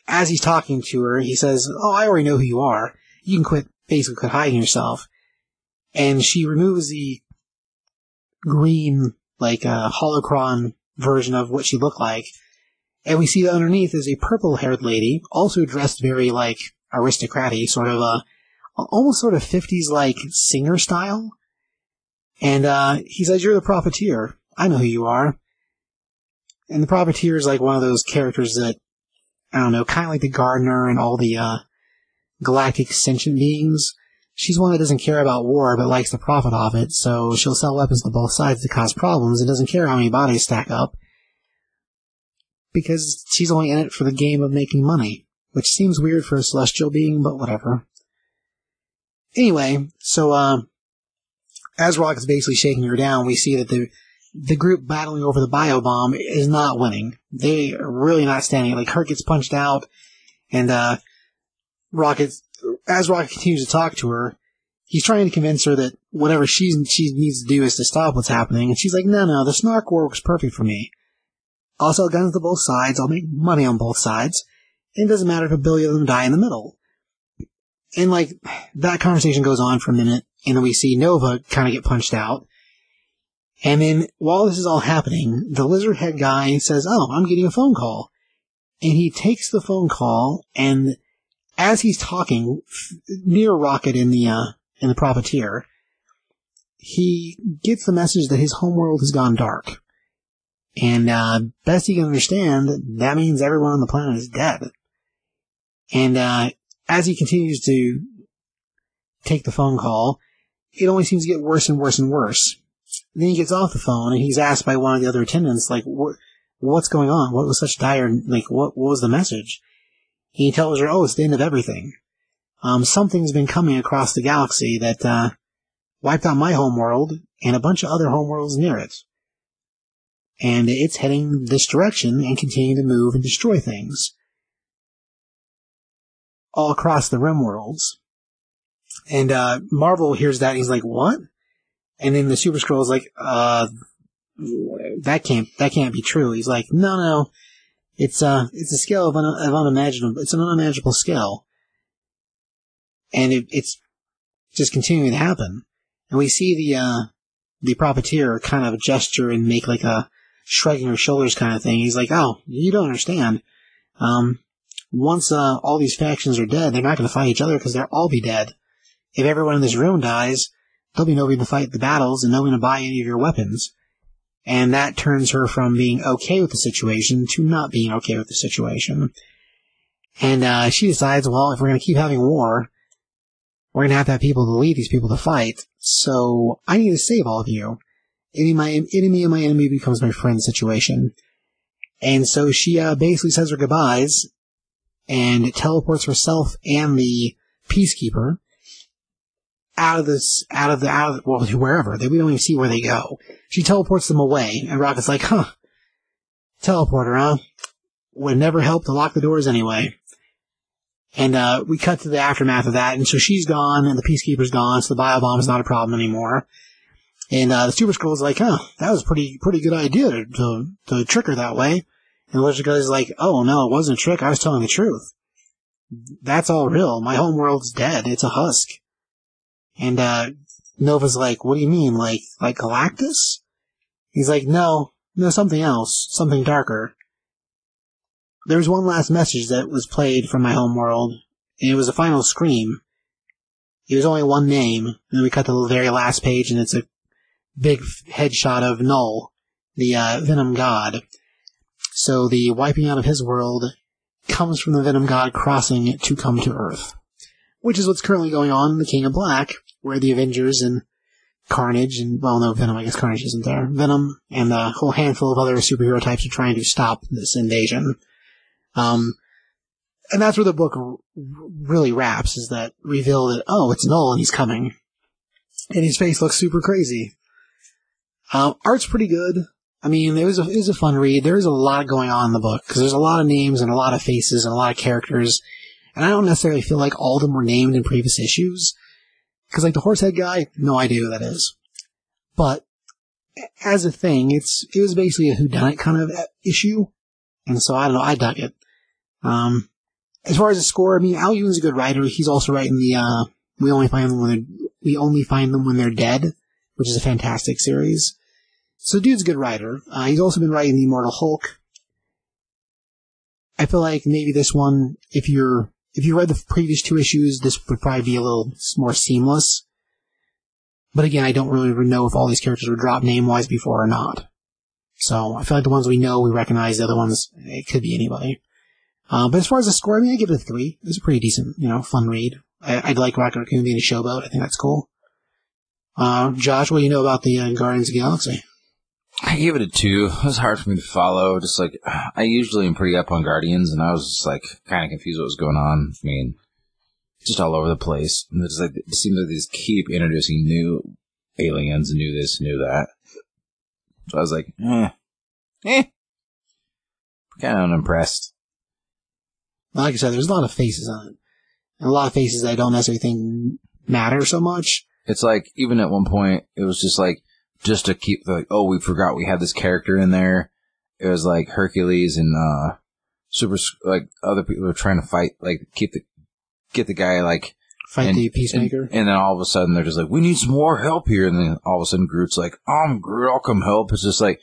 as he's talking to her, he says, oh, I already know who you are. You can quit, basically quit hiding yourself. And she removes the green, like, uh, holocron version of what she looked like. And we see that underneath is a purple haired lady, also dressed very, like, aristocratic, sort of, uh, almost sort of 50s, like, singer style. And, uh, he says, you're the profiteer. I know who you are. And the profiteer is like one of those characters that, I don't know, kind of like the gardener and all the, uh, galactic sentient beings. She's one that doesn't care about war, but likes the profit of it, so she'll sell weapons to both sides to cause problems and doesn't care how many bodies stack up. Because she's only in it for the game of making money, which seems weird for a celestial being, but whatever. Anyway, so, uh, as Rock is basically shaking her down, we see that the the group battling over the bio bomb is not winning. They are really not standing. Like Hurt gets punched out, and uh, Rocket, as Rocket continues to talk to her, he's trying to convince her that whatever she she needs to do is to stop what's happening. And she's like, "No, no, the Snark War works perfect for me. I'll sell guns to both sides. I'll make money on both sides. And it doesn't matter if a billion of them die in the middle." And like that conversation goes on for a minute, and then we see Nova kind of get punched out. And then while this is all happening, the lizard head guy says, Oh, I'm getting a phone call. And he takes the phone call and as he's talking near Rocket in the, uh, in the profiteer, he gets the message that his homeworld has gone dark. And, uh, best he can understand, that means everyone on the planet is dead. And, uh, as he continues to take the phone call, it only seems to get worse and worse and worse. Then he gets off the phone and he's asked by one of the other attendants, like, what, what's going on? What was such dire, like, what, what was the message? He tells her, oh, it's the end of everything. Um, something's been coming across the galaxy that, uh, wiped out my homeworld and a bunch of other homeworlds near it. And it's heading this direction and continuing to move and destroy things. All across the rim worlds. And, uh, Marvel hears that and he's like, what? And then the Super Skrull is like, uh, that can't, that can't be true. He's like, no, no, it's, uh, it's a scale of, un- of unimaginable, it's an unimaginable scale. And it, it's just continuing to happen. And we see the, uh, the profiteer kind of gesture and make like a shrugging her shoulders kind of thing. He's like, oh, you don't understand. Um, once, uh, all these factions are dead, they're not going to fight each other because they'll all be dead. If everyone in this room dies, there'll be nobody to fight the battles and nobody to buy any of your weapons. And that turns her from being okay with the situation to not being okay with the situation. And uh, she decides, well, if we're going to keep having war, we're going to have to have people to lead these people to fight. So I need to save all of you. Enemy, my enemy and my enemy becomes my friend situation. And so she uh, basically says her goodbyes and teleports herself and the peacekeeper out of this, out of the, out of, well, <laughs> wherever. They, we don't even see where they go. She teleports them away, and Rocket's like, huh, teleporter, huh? Would never help to lock the doors anyway. And, uh, we cut to the aftermath of that, and so she's gone, and the Peacekeeper's gone, so the biobomb is not a problem anymore. And, uh, the Super Skrull's like, huh, that was pretty, pretty good idea to, to, trick her that way. And the Lizard Guy's like, oh no, it wasn't a trick, I was telling the truth. That's all real. My home world's dead. It's a husk. And, uh, Nova's like, what do you mean? Like, like Galactus? He's like, no, no, something else. Something darker. There was one last message that was played from my home world, and it was a final scream. It was only one name, and then we cut to the very last page, and it's a big headshot of Knull, the, uh, Venom God. So the wiping out of his world comes from the Venom God crossing to come to Earth. which is what's currently going on in the King of Black, where the Avengers and Carnage and, well, no, Venom, I guess Carnage isn't there. Venom and a whole handful of other superhero types are trying to stop this invasion. Um, and that's where the book really wraps, is that reveal that, oh, it's Knull and he's coming. And his face looks super crazy. Um, art's pretty good. I mean, it was a, it was a fun read. There is a lot going on in the book, because there's a lot of names and a lot of faces and a lot of characters. And I don't necessarily feel like all of them were named in previous issues. Because like the horsehead guy, no idea who that is. But as a thing, it's it was basically a whodunit kind of issue, and so I don't know. I dug it. Um, as far as the score, I mean, Al Ewing's a good writer. He's also writing the uh, "We Only Find Them When They're We Only Find Them When They're Dead," which is a fantastic series. So, dude's a good writer. Uh, he's also been writing the Immortal Hulk. I feel like maybe this one, if you're if you read the previous two issues, this would probably be a little more seamless. But again, I don't really know if all these characters were dropped name wise before or not. So I feel like the ones we know, we recognize. The other ones, it could be anybody. Uh, but as far as the score, I mean, I give it a three. It was a pretty decent, you know, fun read. I, I'd like Rocket Raccoon being a showboat. I think that's cool. Uh, Josh, what do you know about the uh, Guardians of the Galaxy? I gave it a two. It was hard for me to follow. Just like I usually am pretty up on Guardians, and I was just like kind of confused what was going on. I mean, just all over the place. And it's like it seems like they just keep introducing new aliens, new this, new that. So I was like, eh, eh, kind of unimpressed. Like I said, there's a lot of faces on it. And a lot of faces I don't necessarily think matter so much. It's like even at one point, it was just like just to keep like, oh, we forgot we had this character in there. It was like Hercules and uh super like other people were trying to fight, like keep the get the guy like Fight and, the Peacemaker. And, and then all of a sudden they're just like, we need some more help here. And then all of a sudden Groot's like, I'm Groot, I'll come help. It's just like,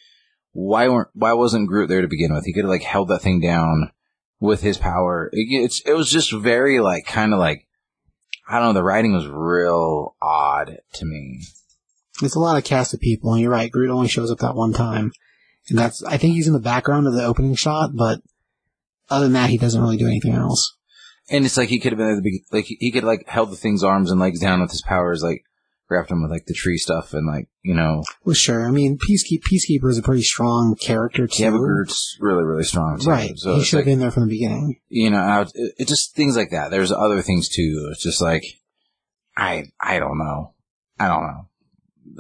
why weren't, why wasn't Groot there to begin with? He could have like held that thing down with his power. It, it's, it was just very like, kind of like, I don't know, the writing was real odd to me. It's a lot of cast of people, and you're right, Groot only shows up that one time. And that's, I think he's in the background of the opening shot, but other than that, he doesn't really do anything else. And it's like he could have been at the big, like he, could like held the thing's arms and legs down with his powers, like wrapped him with like the tree stuff and like, you know, Well, sure. I mean, Peacekeep, Peacekeeper is a pretty strong character too. yeah, but Groot's really, really strong. Too, right. So he should have like, been there from the beginning. you know, I, it, it just things like that. There's other things too. It's just like, I, I don't know. I don't know.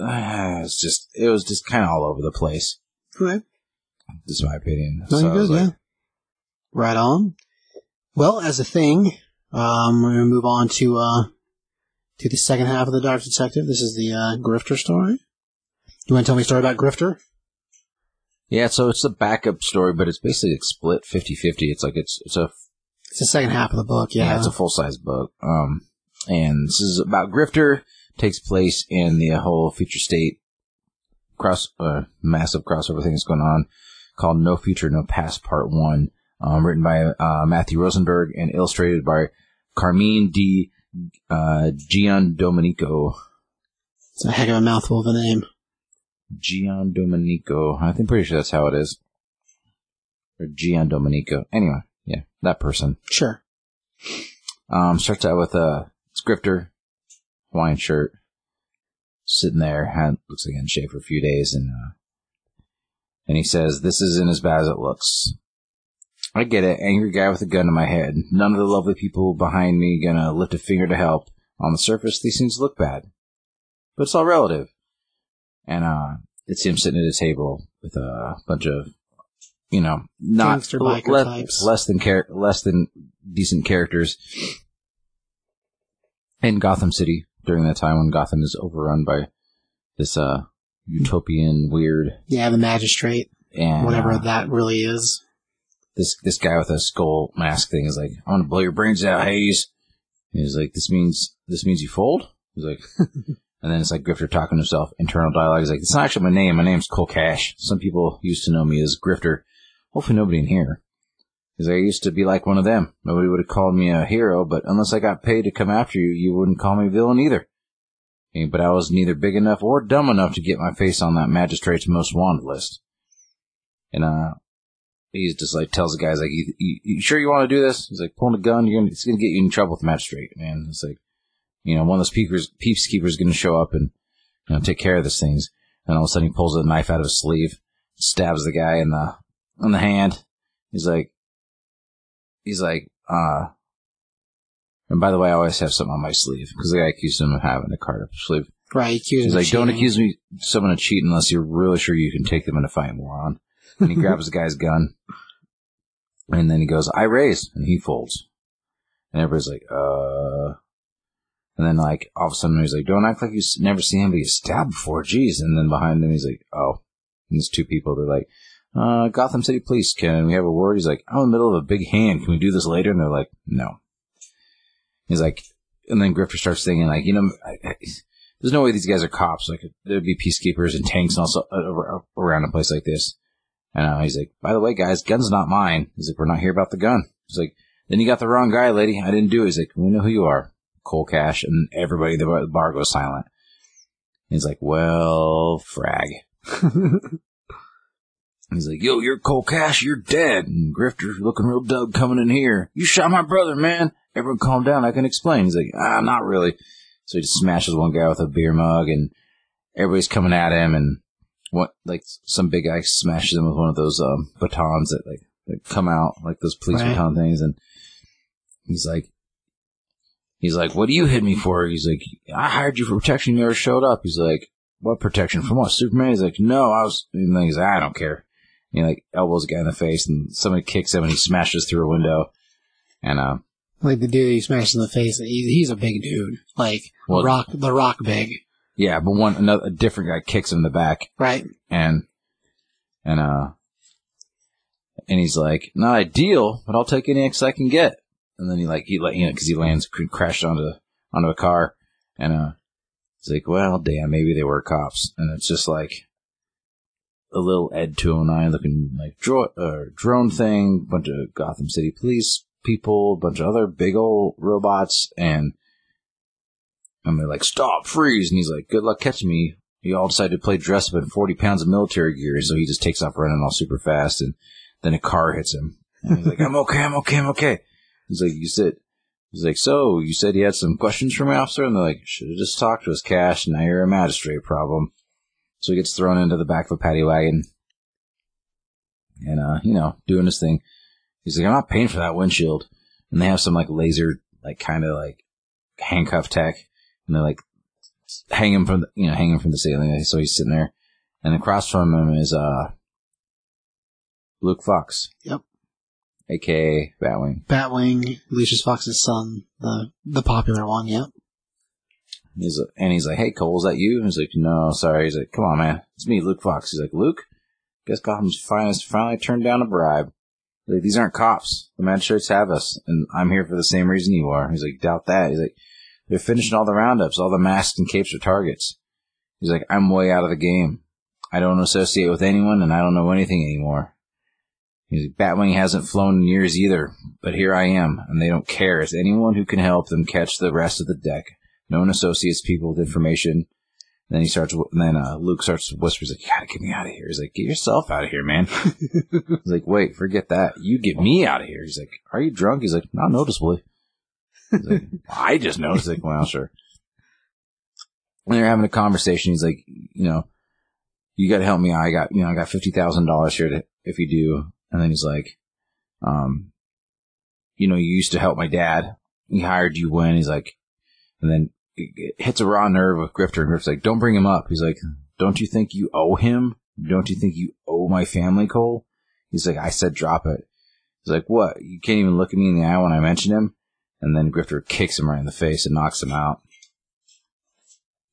Uh, <sighs> It's just, it was just kind of all over the place. Okay. This is my opinion. No, So you're good, like, yeah. Right on. Well, as a thing, um, we're gonna move on to, uh, to the second half of the Dark Detective. This is the, uh, Grifter story. You want to tell me a story about Grifter? Yeah, so it's a backup story, but it's basically like split 50-50. It's like it's it's a It's the second half of the book, yeah. yeah, it's a full size book. Um, and this is about Grifter. Takes place in the whole future state cross uh, massive crossover thing that's going on called No Future No Past Part One. Um, written by uh, Matthew Rosenberg and illustrated by Carmine D. Uh, Giandomenico. It's a heck of a mouthful of a name. Giandomenico. I think pretty sure that's how it is. Or Giandomenico. Anyway, yeah, that person. Sure. Um, starts out with a scripter, Hawaiian shirt, sitting there, had, looks like in shape for a few days, and uh, and he says, "This isn't as bad as it looks." I get it, angry guy with a gun to my head. None of the lovely people behind me gonna lift a finger to help. On the surface, these things look bad, but it's all relative. And uh, it's him sitting at a table with a bunch of, you know, not le- types. less than char- less than decent characters in Gotham City during that time when Gotham is overrun by this uh utopian weird Yeah, the magistrate, and whatever uh, that really is. this this guy with a skull mask thing is like, I'm gonna blow your brains out, Hayes. And he's like, this means this means you fold. He's like, <laughs> and then it's like Grifter talking to himself, internal dialogue. He's like, it's not actually my name. My name's Cole Cash. Some people used to know me as Grifter. Hopefully nobody in here. Because I used to be like one of them. Nobody would have called me a hero, but unless I got paid to come after you, you wouldn't call me villain either. Eh, But I was neither big enough or dumb enough to get my face on that magistrate's most wanted list. And uh, he's just like tells the guys like, you, you, you sure you want to do this? He's like pulling a gun. You're gonna, it's gonna get you in trouble with the magistrate, man. It's like, you know, one of those peepers, peepskeepers is gonna show up and you know take care of these things. And all of a sudden he pulls a knife out of his sleeve, stabs the guy in the in the hand. He's like, he's like, uh. And by the way, I always have something on my sleeve because the guy accused him of having a card up his sleeve. Right. Accused He's like, don't accuse me someone of cheating unless you're really sure you can take them in a fight, moron. And he grabs the guy's gun. And then he goes, I raise. And he folds. And everybody's like, uh. And then, like, all of a sudden he's like, don't act like you've never seen anybody stabbed before. Jeez. And then behind him, he's like, oh. And there's two people. They're like, uh, Gotham City Police, can we have a word? He's like, I'm in the middle of a big hand. Can we do this later? And they're like, no. He's like, and then Grifter starts thinking, like, you know, I, I, there's no way these guys are cops. Like, there'd be peacekeepers and tanks and also uh, around a place like this. And uh, he's like, by the way, guys, gun's not mine. He's like, we're not here about the gun. He's like, then you got the wrong guy, lady. I didn't do it. He's like, we know who you are. Cole Cash. And everybody the bar goes silent. He's like, well, frag. <laughs> He's like, yo, you're Cole Cash. You're dead. And Grifter looking real dug coming in here. You shot my brother, man. Everyone calm down. I can explain. He's like, ah, not really. So he just smashes one guy with a beer mug and everybody's coming at him and what, like some big guy smashes him with one of those, um, batons that like, that come out, like those police Right. baton things. And he's like, he's like, what do you hit me for? He's like, I hired you for protection. You never showed up. He's like, what protection from what? Superman? He's like, no, I was, and he's like, I don't care. He like elbows a guy in the face and somebody kicks him and he smashes through a window. And, uh, like the dude he smashes in the face. He, he's a big dude. Like Well- rock, the rock big. yeah, but one, another, a different guy kicks him in the back Right. and, and, uh, and he's like, not ideal, but I'll take any X I can get. And then he like, he like, you know, cause he lands, cr- crashed onto, onto a car and, uh, he's like, well, damn, maybe they were cops. And it's just like a little Ed 209 looking like dro- uh, drone thing, bunch of Gotham City police people, bunch of other big old robots and, and they're like, stop, freeze. And he's like, good luck catching me. We all decided to play dress up in 40 pounds of military gear. So he just takes off running all super fast. And then a car hits him. And he's like, <laughs> I'm okay, I'm okay, I'm okay. He's like, you said, he's like, so you said you had some questions for me, officer? And they're like, should have just talked to us, Cash. Now you're a magistrate problem. So he gets thrown into the back of a paddy wagon. And, uh, you know, doing his thing. He's like, I'm not paying for that windshield. And they have some like laser, like kind of like handcuff tech. And they're like, hang him from the, you know, hang him from the ceiling. So he's sitting there. And across from him is, uh, Luke Fox. Yep. AKA Batwing. Batwing, Lucius Fox's son, the the popular one. Yep. He's and he's like, "Hey Cole, is that you?" And he's like, "No, sorry." He's like, "Come on, man, it's me, Luke Fox." He's like, "Luke, guess Gotham's finest finally turned down a bribe. Like, these aren't cops. The magistrates have us, and I'm here for the same reason you are." He's like, "Doubt that." He's like, "They're finishing all the roundups. All the masks and capes are targets." He's like, "I'm way out of the game. I don't associate with anyone, and I don't know anything anymore." He's like, Batwing hasn't flown in years either, but here I am, and they don't care. It's anyone who can help them catch the rest of the deck. No one associates people with information. And then he starts, and then uh, Luke starts to whisper, he's like, you gotta get me out of here. He's like, get yourself out of here, man. <laughs> he's like, wait, forget that. You get me out of here. He's like, are you drunk? He's like, not noticeably. He's like, <laughs> I just noticed. Like, well, sure. And they're having a conversation. He's like, you know, you gotta help me. I got, you know, I got $50,000 here to, if you do. And then he's like, um, you know, you used to help my dad. He hired you when he's like, and then hits a raw nerve with Grifter. And Grifter's like, don't bring him up. He's like, don't you think you owe him? Don't you think you owe my family, Cole? He's like, I said drop it. He's like, what? You can't even look at me in the eye when I mention him? And then Grifter kicks him right in the face and knocks him out.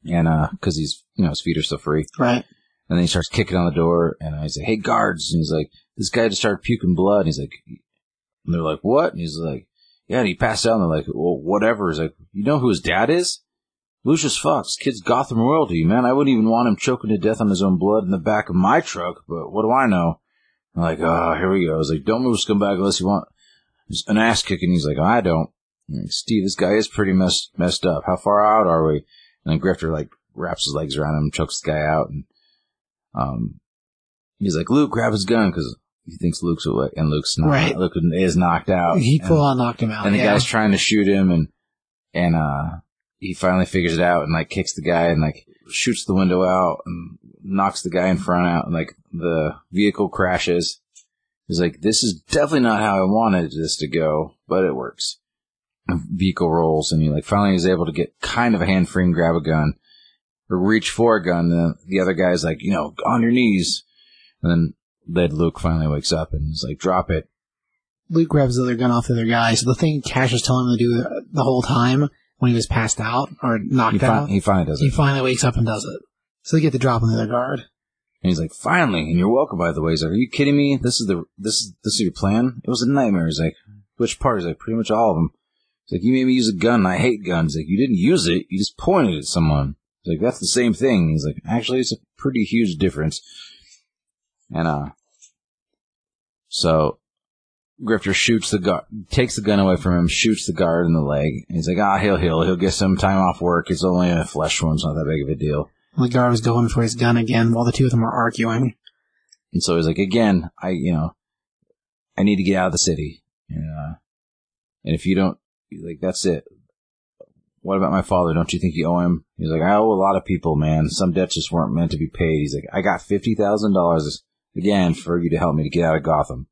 And, uh, cause he's, you know, his feet are still free. Right. And then he starts kicking on the door, and I say, "Hey, guards!" And he's like, "This guy just started puking blood." And he's like, and "They're like, what?" And he's like, "Yeah." And he passed out, and they're like, "Well, whatever." He's like, "You know who his dad is? Lucius Fox, kid's Gotham royalty, man. I wouldn't even want him choking to death on his own blood in the back of my truck, but what do I know?" I'm like, "Oh, here we go." I was like, "Don't move, scumbag, unless you want just an ass kicking." He's like, "I don't." Like, Steve, this guy is pretty messed messed up. How far out are we? And then Grifter like wraps his legs around him, chokes the guy out, and um, he's like, Luke, grab his gun, because he thinks Luke's awake, and Luke's not. Right. Luke is knocked out. He full on knocked him out. and the guy's trying to shoot him and and uh he finally figures it out and like kicks the guy and like shoots the window out and knocks the guy in front out and like the vehicle crashes. He's like this is definitely not how i wanted this to go but it works. Vehicle rolls and he like finally is able to get kind of a hand free and grab a gun. Or reach for a gun. And the other guy's like you know on your knees. And then then luke finally wakes up and is like drop it. Luke grabs the other gun off the other guy. So the thing Cash was telling him to do the whole time when he was passed out or knocked he, out, he finally does it he finally wakes up and does it. So they get the drop on the other guard. And he's like, finally, and you're welcome, by the way. He's like, are you kidding me? This is the, this is, this is your plan? It was a nightmare. He's like, which part? He's like, pretty much all of them. He's like, you made me use a gun, I hate guns. He's like, you didn't use it, you just pointed at someone. He's like, that's the same thing. He's like, actually, it's a pretty huge difference. And, uh, so, Grifter shoots the guard, takes the gun away from him, shoots the guard in the leg. And he's like, ah, he'll heal. He'll get some time off work. It's only a flesh wound. It's not that big of a deal. The guard was going for his gun again while the two of them were arguing. And so he's like, again, I, you know, I need to get out of the city. And, uh, and if you don't, like, that's it. What about my father? Don't you think you owe him? He's like, I owe a lot of people, man. Some debts just weren't meant to be paid. He's like, I got $50,000 again for you to help me to get out of Gotham.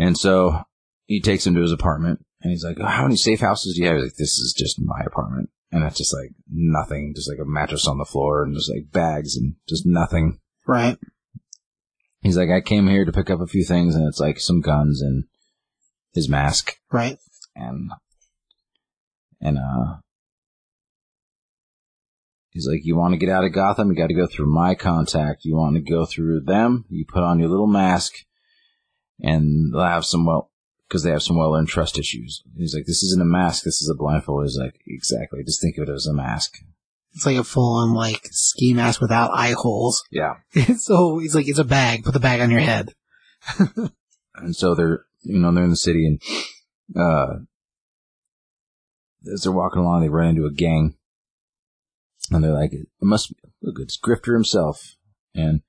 And so he takes him to his apartment and he's like, oh, how many safe houses do you have? He's like, this is just my apartment. And it's just like nothing, just like a mattress on the floor and just like bags and just nothing. Right. He's like, I came here to pick up a few things, and it's like some guns and his mask, Right. and and uh, he's like, you want to get out of Gotham? You got to go through my contact. You want to go through them? You put on your little mask, and they'll have some well, because they have some well-earned trust issues. He's like, this isn't a mask. This is a blindfold. He's like, exactly. Just think of it as a mask. It's like a full on like ski mask without eye holes. Yeah. <laughs> so he's like, it's a bag. Put the bag on your head. <laughs> and so they're you know they're in the city and uh as they're walking along they run into a gang and they're like it must be look it's grifter himself and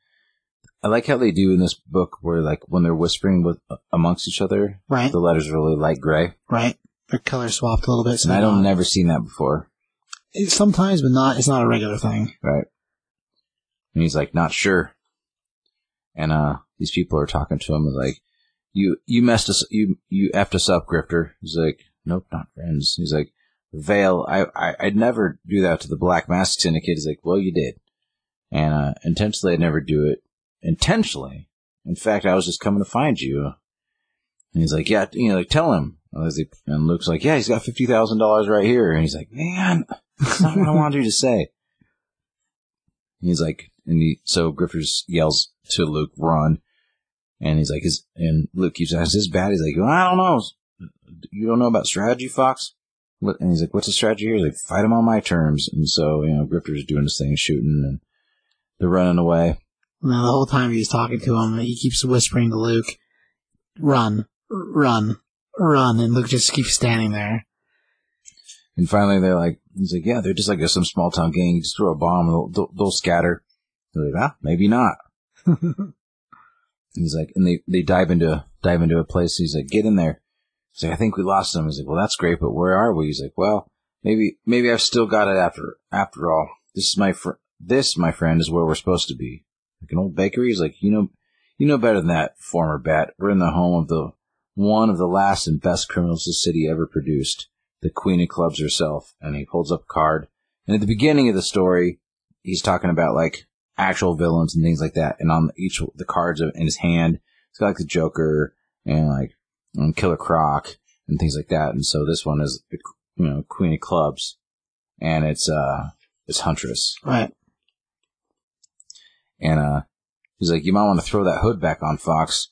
i like how they do in this book where like when they're whispering with amongst each other Right. the letters are really light gray Right. Their color swapped a little bit. So and i don't not- never seen that before sometimes, but not. It's not a regular thing. right and he's like not sure and uh these people are talking to him like you you messed us you you effed us up grifter he's like nope not friends he's like Vale, I, I I'd never do that to the Black Mask Syndicate. He's like, well, you did, and uh, intentionally, I'd never do it. Intentionally, in fact, I was just coming to find you. And he's like, yeah, you know, like tell him. And Luke's like, yeah, he's got fifty thousand dollars right here. And he's like, man, that's not what I wanted you to say. And he's like, and he, so Griffiths yells to Luke, run. And he's like, is, and Luke keeps asking, is this bad? He's like, well, I don't know. You don't know about strategy, Fox? And he's like, what's the strategy here? He's like, fight him on my terms. And so, you know, Grifter's doing his thing, shooting, and they're running away. Now the whole time he's talking to him, he keeps whispering to Luke, "Run, run, run," and Luke just keeps standing there. And finally, they're like, he's like, yeah, they're just like some small town gang. You just throw a bomb, and they'll, they'll, they'll scatter. They're like, ah, maybe not. <laughs> He's like, and they, they dive into, dive into a place. He's like, get in there. He's like, I think we lost them. He's like, well, that's great, but where are we? He's like, well, maybe, maybe I've still got it after, after all. This is my fr- this, my friend, is where we're supposed to be. An old bakery. He's like, you know, you know better than that, former bat. We're in the home of the, one of the last and best criminals the city ever produced. The queen of clubs herself. And he holds up a card. And at the beginning of the story, he's talking about like actual villains and things like that. And on each the cards in his hand, it's got like the Joker and like and Killer Croc and things like that. And so this one is you know Queen of Clubs, and it's uh it's Huntress. Right. And uh he's like, you might want to throw that hood back on, Fox.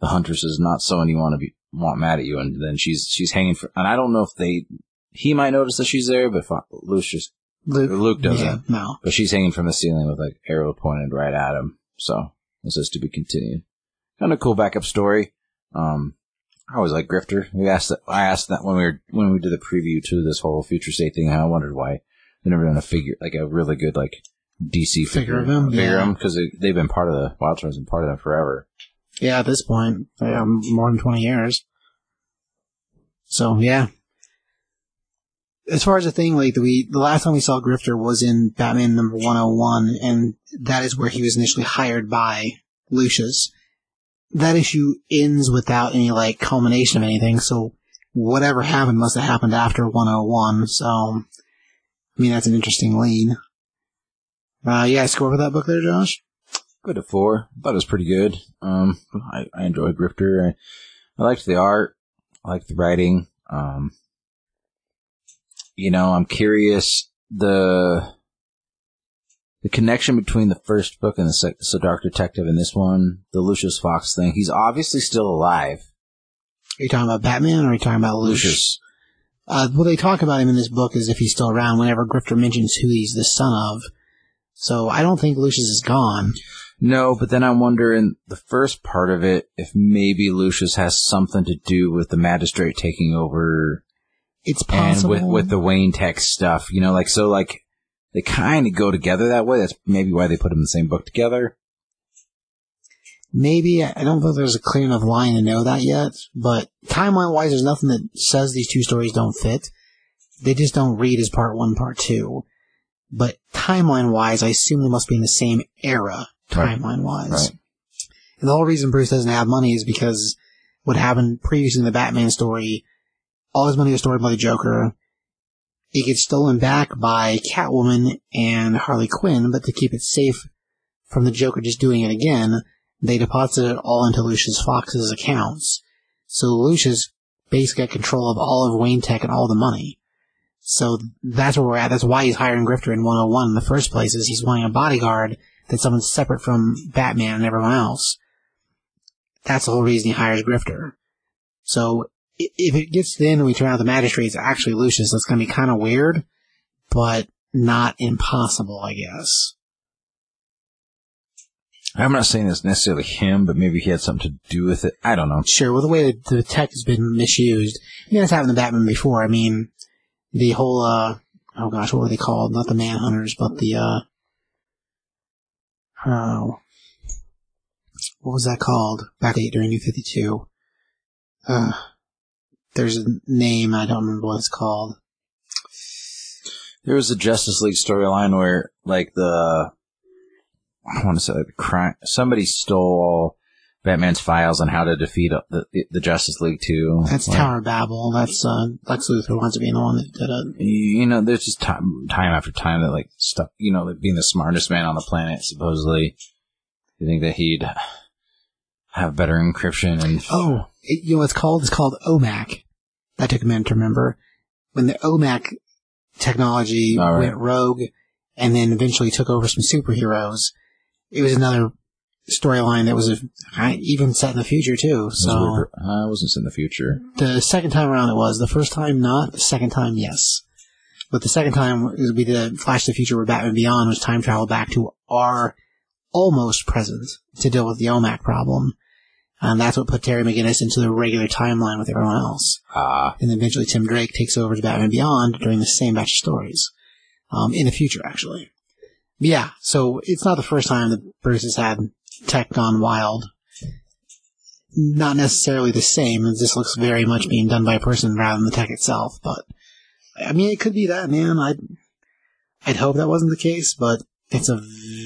The Huntress is not someone you want to be want mad at you. And then she's she's hanging for, and I don't know if they he might notice that she's there, but Luke just Luke. Luke doesn't. Yeah, no. but she's hanging from the ceiling with like arrow pointed right at him. So this is to be continued. Kind of cool backup story. Um, I always like Grifter. We asked that. I asked that when we were when we did the preview to this whole future state thing. I wondered why they never done a figure like a really good like DC Figure figure, of him, figure yeah. him because they, they've been part of the Wild Turns and part of them forever. Yeah, at this point, yeah, more than 20 years. So, yeah. As far as the thing, like, the, we, the last time we saw Grifter was in Batman number 101, and that is where he was initially hired by Lucius. That issue ends without any, like, culmination of anything, so whatever happened must have happened after 101, so, I mean, that's an interesting lead. Uh, yeah, score for that book there, Josh? Good to four. I Thought it was pretty good. Um, I, I enjoyed Grifter. I, I liked the art. I liked the writing. Um, you know, I'm curious the the connection between the first book and the sec- so Dark Detective and this one, the Lucius Fox thing. He's obviously still alive. Are you talking about Batman or are you talking about Lucius? Lucius. Uh, what they talk about him in this book is if he's still around whenever Grifter mentions who he's the son of. So I don't think Lucius is gone. No, but then I'm wondering the first part of it if maybe Lucius has something to do with the magistrate taking over It's and possible. with with the Wayne Tech stuff. You know, like so, like they kind of go together that way. That's maybe why they put them in the same book together. Maybe I don't think there's a clear enough line to know that yet. But timeline wise, there's nothing that says these two stories don't fit. They just don't read as part one, part two. But timeline wise, I assume they must be in the same era. Timeline wise. Right. And the whole reason Bruce doesn't have money is because what happened previously in the Batman story, all his money was stored by the Joker. It gets stolen back by Catwoman and Harley Quinn, but to keep it safe from the Joker just doing it again, they deposited it all into Lucius Fox's accounts. So Lucius basically got control of all of Wayne Tech and all the money. So that's where we're at. That's why he's hiring Grifter in 101 in the first place, is he's wanting a bodyguard that's someone separate from Batman and everyone else. That's the whole reason he hires Grifter. So if it gets to the end and we turn out the magistrate's actually Lucius, that's going to be kind of weird, but not impossible, I guess. I'm not saying it's necessarily him, but maybe he had something to do with it. I don't know. Sure, well, the way that the tech has been misused, I mean, that's happened to Batman before. I mean, the whole, uh, oh gosh, what were they called? Not the Manhunters, but the, uh, oh, what was that called back during New 52? Uh, there's a name, I don't remember what it's called. There was a Justice League storyline where, like, the I want to say crime. Somebody stole Batman's files on how to defeat uh, the the, Justice League too. That's Like, Tower of Babel. That's, uh, Lex Luthor wants to be the one that did it. You know, there's just time, time after time that like stuff. You know, like being the smartest man on the planet, supposedly. You think that he'd have better encryption and Oh, it, you know what it's called? It's called OMAC. That took a minute to remember. When the OMAC technology right. went rogue and then eventually took over some superheroes, it was another storyline that was a, even set in the future too. So. I wasn't in the future. the second time around it was. The first time not. The second time yes. But the second time it would be the Flash to the Future where Batman Beyond was time travel back to our almost present to deal with the OMAC problem. And that's what put Terry McGinnis into the regular timeline with everyone else. Ah, And then eventually Tim Drake takes over to Batman Beyond during the same batch of stories. Um, in the future, actually. But yeah, so it's not the first time that Bruce has had tech gone wild. Not necessarily the same, this looks very much being done by a person rather than the tech itself, but I mean, it could be that, man. I'd, I'd hope that wasn't the case, but it's a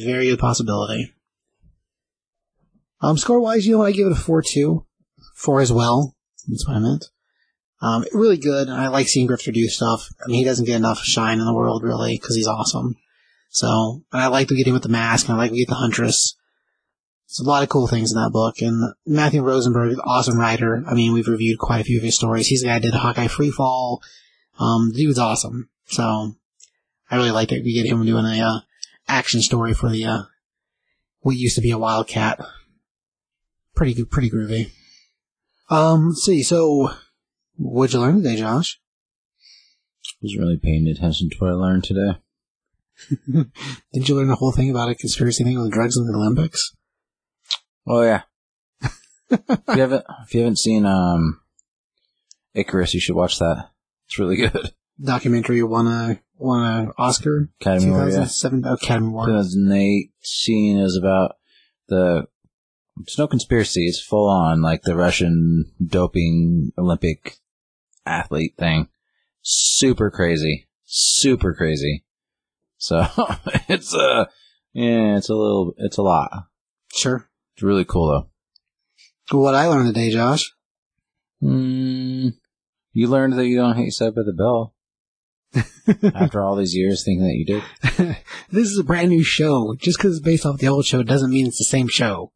very good possibility. Um, score wise, you know? I give it a 4-2. 4 as well. That's what I meant. Um, really good. I like seeing Grifter do stuff. I mean, he doesn't get enough shine in the world, really, because he's awesome. So, and I like to get him with the mask, and I like to get the Huntress. There's a lot of cool things in that book, and Matthew Rosenberg, awesome writer. I mean, we've reviewed quite a few of his stories. He's the guy that did Hawkeye Freefall. Um, the dude's awesome. So, I really like that we get him doing a, uh, action story for the, uh, what used to be a Wildcat. Pretty good, pretty groovy. Um, let's see, so, what'd you learn today, Josh? I was really paying attention to what I learned today. <laughs> Did you learn the whole thing about a conspiracy thing with drugs in the Olympics? Oh yeah. <laughs> if you haven't, if you haven't seen um, Icarus, you should watch that. It's really good. <laughs> Documentary won a won a Oscar. Academy Award, yeah. 2007 Academy Award. 2018 is about the it's no conspiracy. It's full on like the Russian doping Olympic athlete thing. Super crazy. Super crazy. So <laughs> it's uh yeah, it's a little, it's a lot. Sure. It's really cool though. What I learned today, Josh. Mm, you learned that you don't hate Saved by the Bell <laughs> after all these years thinking that you did. <laughs> this is a brand new show. Just because it's based off the old show doesn't mean it's the same show.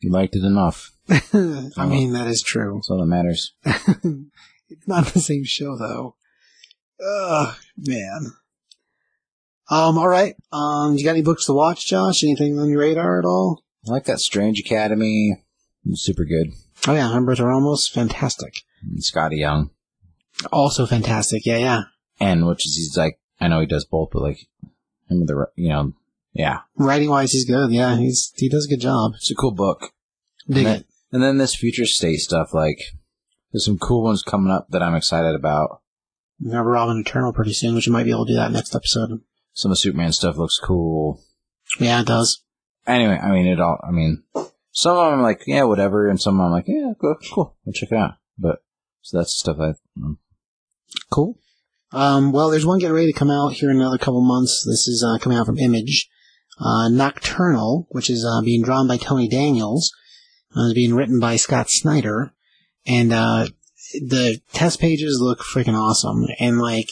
You liked it enough. <laughs> I mean, that is true. That's all that matters. it's not the same show though. Ugh, man. Um, alright. Um, you got any books to watch, Josh? Anything on your radar at all? I like that Strange Academy. Super good. Oh yeah, Humberto Ramos, fantastic. And Skottie Young. Also fantastic, yeah, yeah. And which is, he's like, I know he does both, but like, him with the, you know, yeah. Writing wise, he's good, yeah, he's, he does a good job. It's a cool book. Dig and, then, it. and then this future state stuff, like, there's some cool ones coming up that I'm excited about. We have Robin Eternal pretty soon, which we might be able to do that next episode. Some of Superman stuff looks cool. Yeah, it does. Anyway, I mean, it all, I mean, some of them I'm like, yeah, whatever, and some of them I'm like, yeah, cool, cool, we'll check it out. But, so that's stuff I, um, Cool. Um, well, there's one getting ready to come out here in another couple months. This is uh, coming out from Image. Uh, Nocterra, which is uh, being drawn by Tony Daniels, uh, is being written by Scott Snyder, and uh, the test pages look freaking awesome. And like,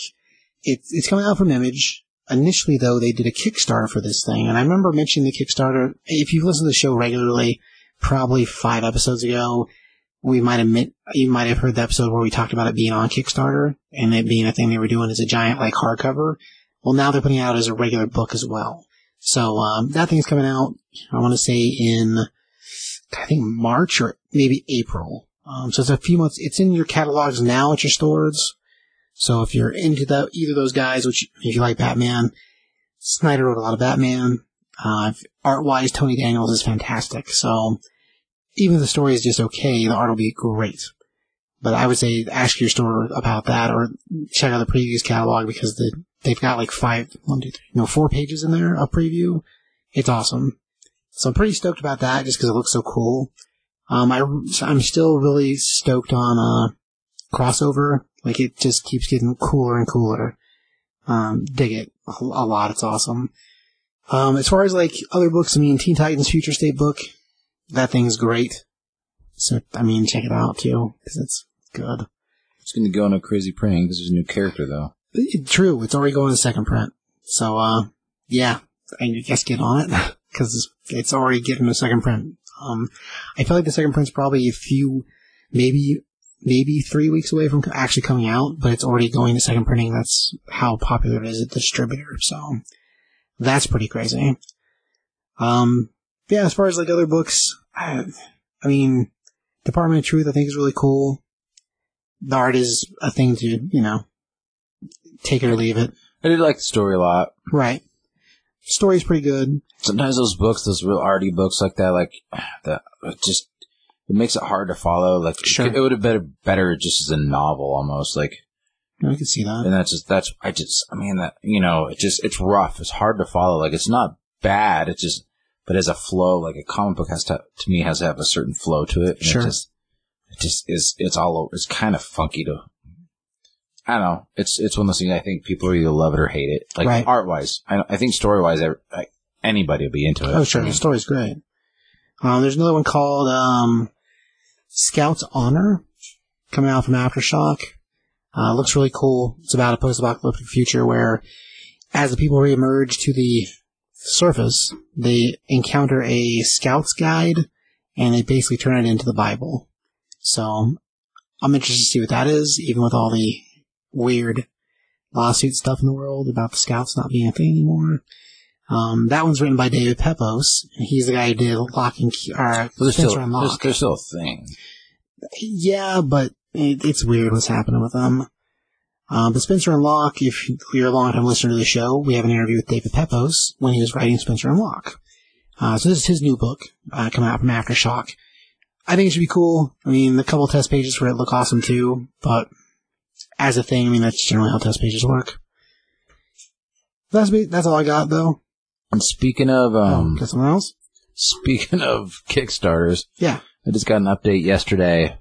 it's it's coming out from Image. Initially, though, they did a Kickstarter for this thing, and I remember mentioning the Kickstarter. If you've listened to the show regularly, probably five episodes ago, we might have you might have heard the episode where we talked about it being on Kickstarter and it being a thing they were doing as a giant like hardcover. Well, now they're putting it out as a regular book as well. So um, that thing's coming out. I want to say in I think March or maybe April. Um, so it's a few months. It's in your catalogs now at your stores. So if you're into the, either of those guys, which if you like Batman, Snyder wrote a lot of Batman. Uh, art wise, Tony Daniels is fantastic. So even if the story is just okay, the art will be great. But I would say ask your store about that or check out the previous catalog because the, they've got like five, one, two, three, no, four pages in there of preview. It's awesome. So I'm pretty stoked about that just because it looks so cool. Um, I, I'm still really stoked on, uh, crossover. Like it just keeps getting cooler and cooler. Um, dig it a, a lot. It's awesome. Um, as far as like other books, I mean, Teen Titans Future State book, that thing's great. So, I mean, check it out too, because it's good. it's gonna go on a crazy print because there's a new character though. It- true, it's already going to second print. So, uh, yeah, I guess get on it, <laughs> because it's, it's already getting a second print. Um, I feel like the second print's probably a few, maybe, maybe three weeks away from actually coming out, but it's already going to second printing. That's how popular it is at the distributor. So, that's pretty crazy. Um, yeah, as far as like other books, I, I mean, Department of Truth I think is really cool. The art is a thing to, you know, take it or leave it. I did like the story a lot. Right. Story's pretty good. Sometimes those books, those real arty books like that, like <sighs> that, just it makes it hard to follow. Like Sure. it, would have been better just as a novel almost. Like I can see that. and that's just that's I just I mean that you know it just it's rough. It's hard to follow. Like it's not bad. It's just but as a flow, like a comic book has to to me has to have a certain flow to it. And Sure. It just it just is it's all over. It's kind of funky to. I don't know. It's it's one of those things. I think people either love it or hate it. Like Right. art wise, I, I think story wise, anybody will be into it. Oh, sure. I The story's great. Um, there's another one called, um, Scout's Honor coming out from Aftershock. Uh, looks really cool. It's about a post-apocalyptic future where as the people reemerge to the surface, they encounter a scout's guide and they basically turn it into the Bible. So I'm interested to see what that is, even with all the weird lawsuit stuff in the world about the scouts not being a thing anymore. Um, that one's written by David Pepose. He's the guy who did Lock and Key, or there's Spencer still and there's, Lock. there's still a thing. Yeah, but it, it's weird what's happening with them. Um, but Spencer and Locke, if you're a long-time listener to the show, we have an interview with David Pepose when he was writing Spencer and Locke. Uh, so this is his new book, uh, coming out from Aftershock. I think it should be cool. I mean, the couple test pages for it look awesome too, but as a thing, I mean, that's generally how test pages work. That's that's all I got though. And speaking of, Um, um, got something else? speaking <laughs> of Kickstarters, Yeah. I just got an update yesterday,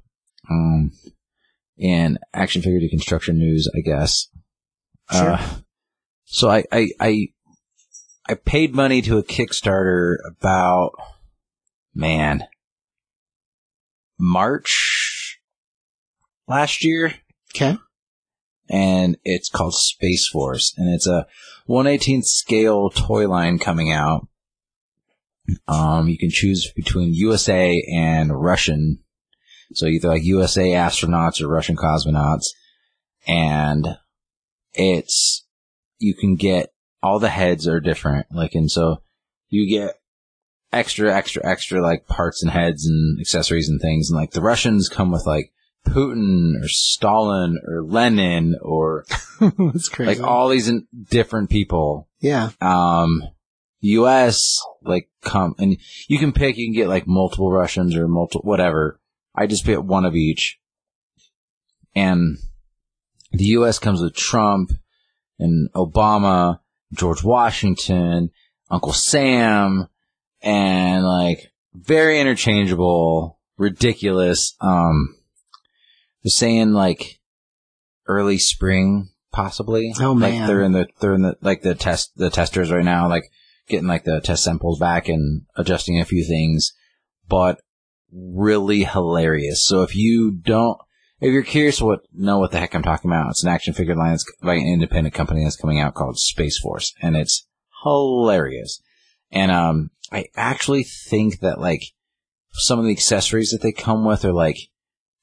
um, in action figure deconstruction news, I guess. Sure. Uh, so I, I, I, I paid money to a Kickstarter about, man, March last year Okay. and it's called Space Force, and it's a 118th scale toy line coming out. Um, you can choose between USA and Russian, so either like USA astronauts or Russian cosmonauts, and it's you can get all the heads are different, like, and so you get extra, extra, extra like parts and heads and accessories and things, and like the Russians come with like Putin or Stalin or Lenin or <laughs> That's crazy. like all these in- different people. yeah. Um, U.S. like come and you can pick. You can get like multiple Russians or multiple whatever. I just pick one of each, and the U.S. comes with Trump and Obama, George Washington, Uncle Sam, and like very interchangeable, ridiculous. Um, they're saying like early spring, possibly. Oh, like man. they're in the they're in the like the test the testers right now, like getting like the test samples back and adjusting a few things, but really hilarious. So if you don't. If you're curious what know what the heck I'm talking about, it's an action figure line that's by an independent company that's coming out called Space Force, and it's hilarious. And um, I actually think that like some of the accessories that they come with are like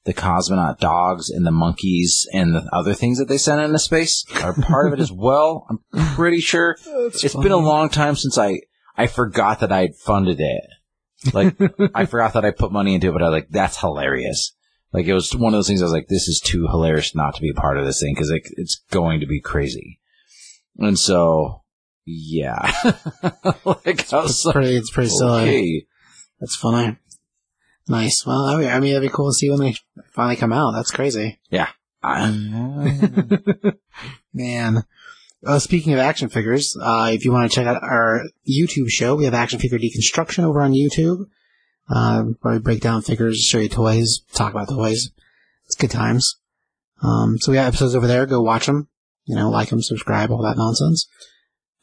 the cosmonaut dogs and the monkeys and the other things that they sent into space are part of it as well. I'm pretty sure. <laughs> It's been a long time since I I forgot that I'd funded it. Like <laughs> I forgot that I put money into it, but I was like that's hilarious. Like it was one of those things I was like, this is too hilarious not to be a part of this thing because it, it's going to be crazy. And so, yeah, <laughs> like I was It's like, pretty, it's pretty silly. okay. That's funny. Nice. Well, I mean, that'd be cool to see when they finally come out. That's crazy. Yeah. <laughs> Man. Uh, speaking of action figures, uh, if you want to check out our YouTube show, we have Action Figure Deconstruction over on YouTube. Uh, where we break down figures, show you toys, talk about toys. It's good times. Um, so we have episodes over there. Go watch them. You know, like them, subscribe, all that nonsense.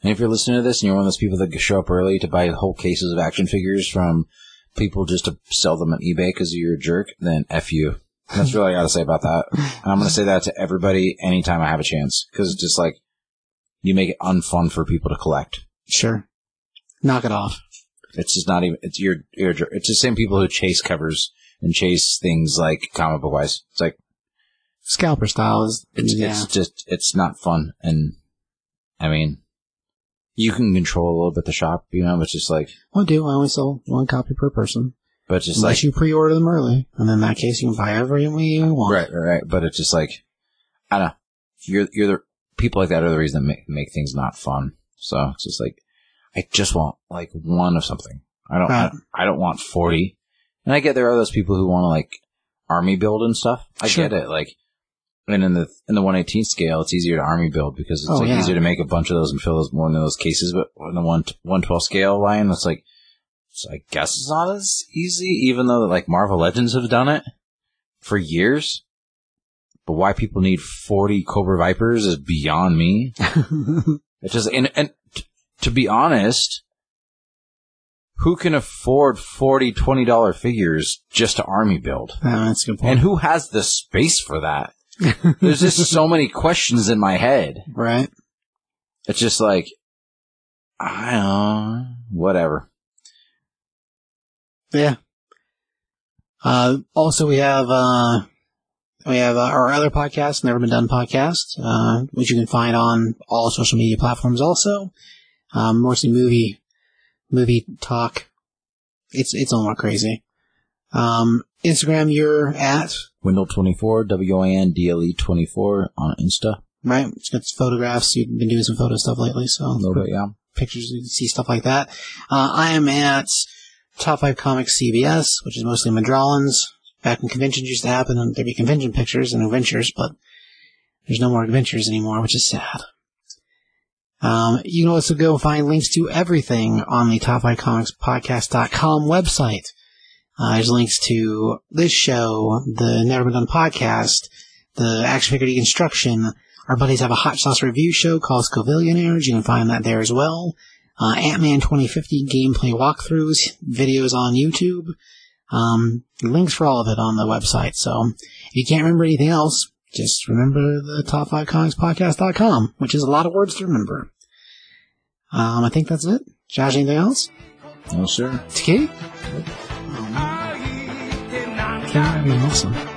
And if you're listening to this and you're one of those people that show up early to buy whole cases of action figures from people just to sell them on eBay because you're a jerk, then F you. That's really all I gotta say about that. And I'm gonna say that to everybody anytime I have a chance. Cause it's just like, you make it unfun for people to collect. Sure. Knock it off. It's just not even, it's your, your, it's the same people who chase covers and chase things like comic book wise. It's like, Scalper style is, it's, yeah. it's just, it's not fun. And I mean, you can control a little bit the shop, you know, but it's just like, I do. I only sell one copy per person. but just Unless like, you pre-order them early. And in that case, you can buy every one you want. Right, right, right. But it's just like, I don't know. You're, you're the, people like that are the reason that make, make things not fun. So it's just like, I just want like one of something. I don't, Right. I, don't want 40. And I get there are those people who want to like army build and stuff. I Sure. get it. Like, and in the, in the 118 scale, it's easier to army build because it's Oh, like yeah. easier to make a bunch of those and fill those one of those cases. But in the one, 112 scale line, it's like, so I guess it's not as easy, even though like Marvel Legends have done it for years. But why people need 40 Cobra Vipers is beyond me. <laughs> It's just, and, and t- to be honest, who can afford 40 $20 figures just to army build? Yeah, that's a good point. And who has the space for that? <laughs> There's just so many questions in my head. right? It's just like, I don't know, whatever. Yeah. Uh, also we have, uh, we have uh, our other podcast, Never Been Done podcast, uh, which you can find on all social media platforms also. Um, mostly movie, movie talk. It's, it's a more crazy. Um, Instagram, you're at, Windle24, W-I-N-D-L-E 24 on Insta. right? It's got photographs. You've been doing some photo stuff lately, so A little bit, yeah. pictures, you can see stuff like that. Uh, I am at Top 5 Comics CBS, which is mostly Madralans. Back when conventions used to happen, and there'd be convention pictures and adventures, but there's no more adventures anymore, which is sad. Um, you can also go find links to everything on the Top 5 Comics Podcast.com website. Uh, there's links to this show, the Never Been Done podcast, the Action Figure Deconstruction. Our buddies have a hot sauce review show called Scovillionaires. You can find that there as well. Uh, Ant-Man 2050 gameplay walkthroughs, videos on YouTube. Um, links for all of it on the website. So if you can't remember anything else, just remember the top 5 comics podcast.com, which is a lot of words to remember. Um, I think that's it. Josh, anything else? No, sir. It's Kate? Oh, man. Okay, awesome.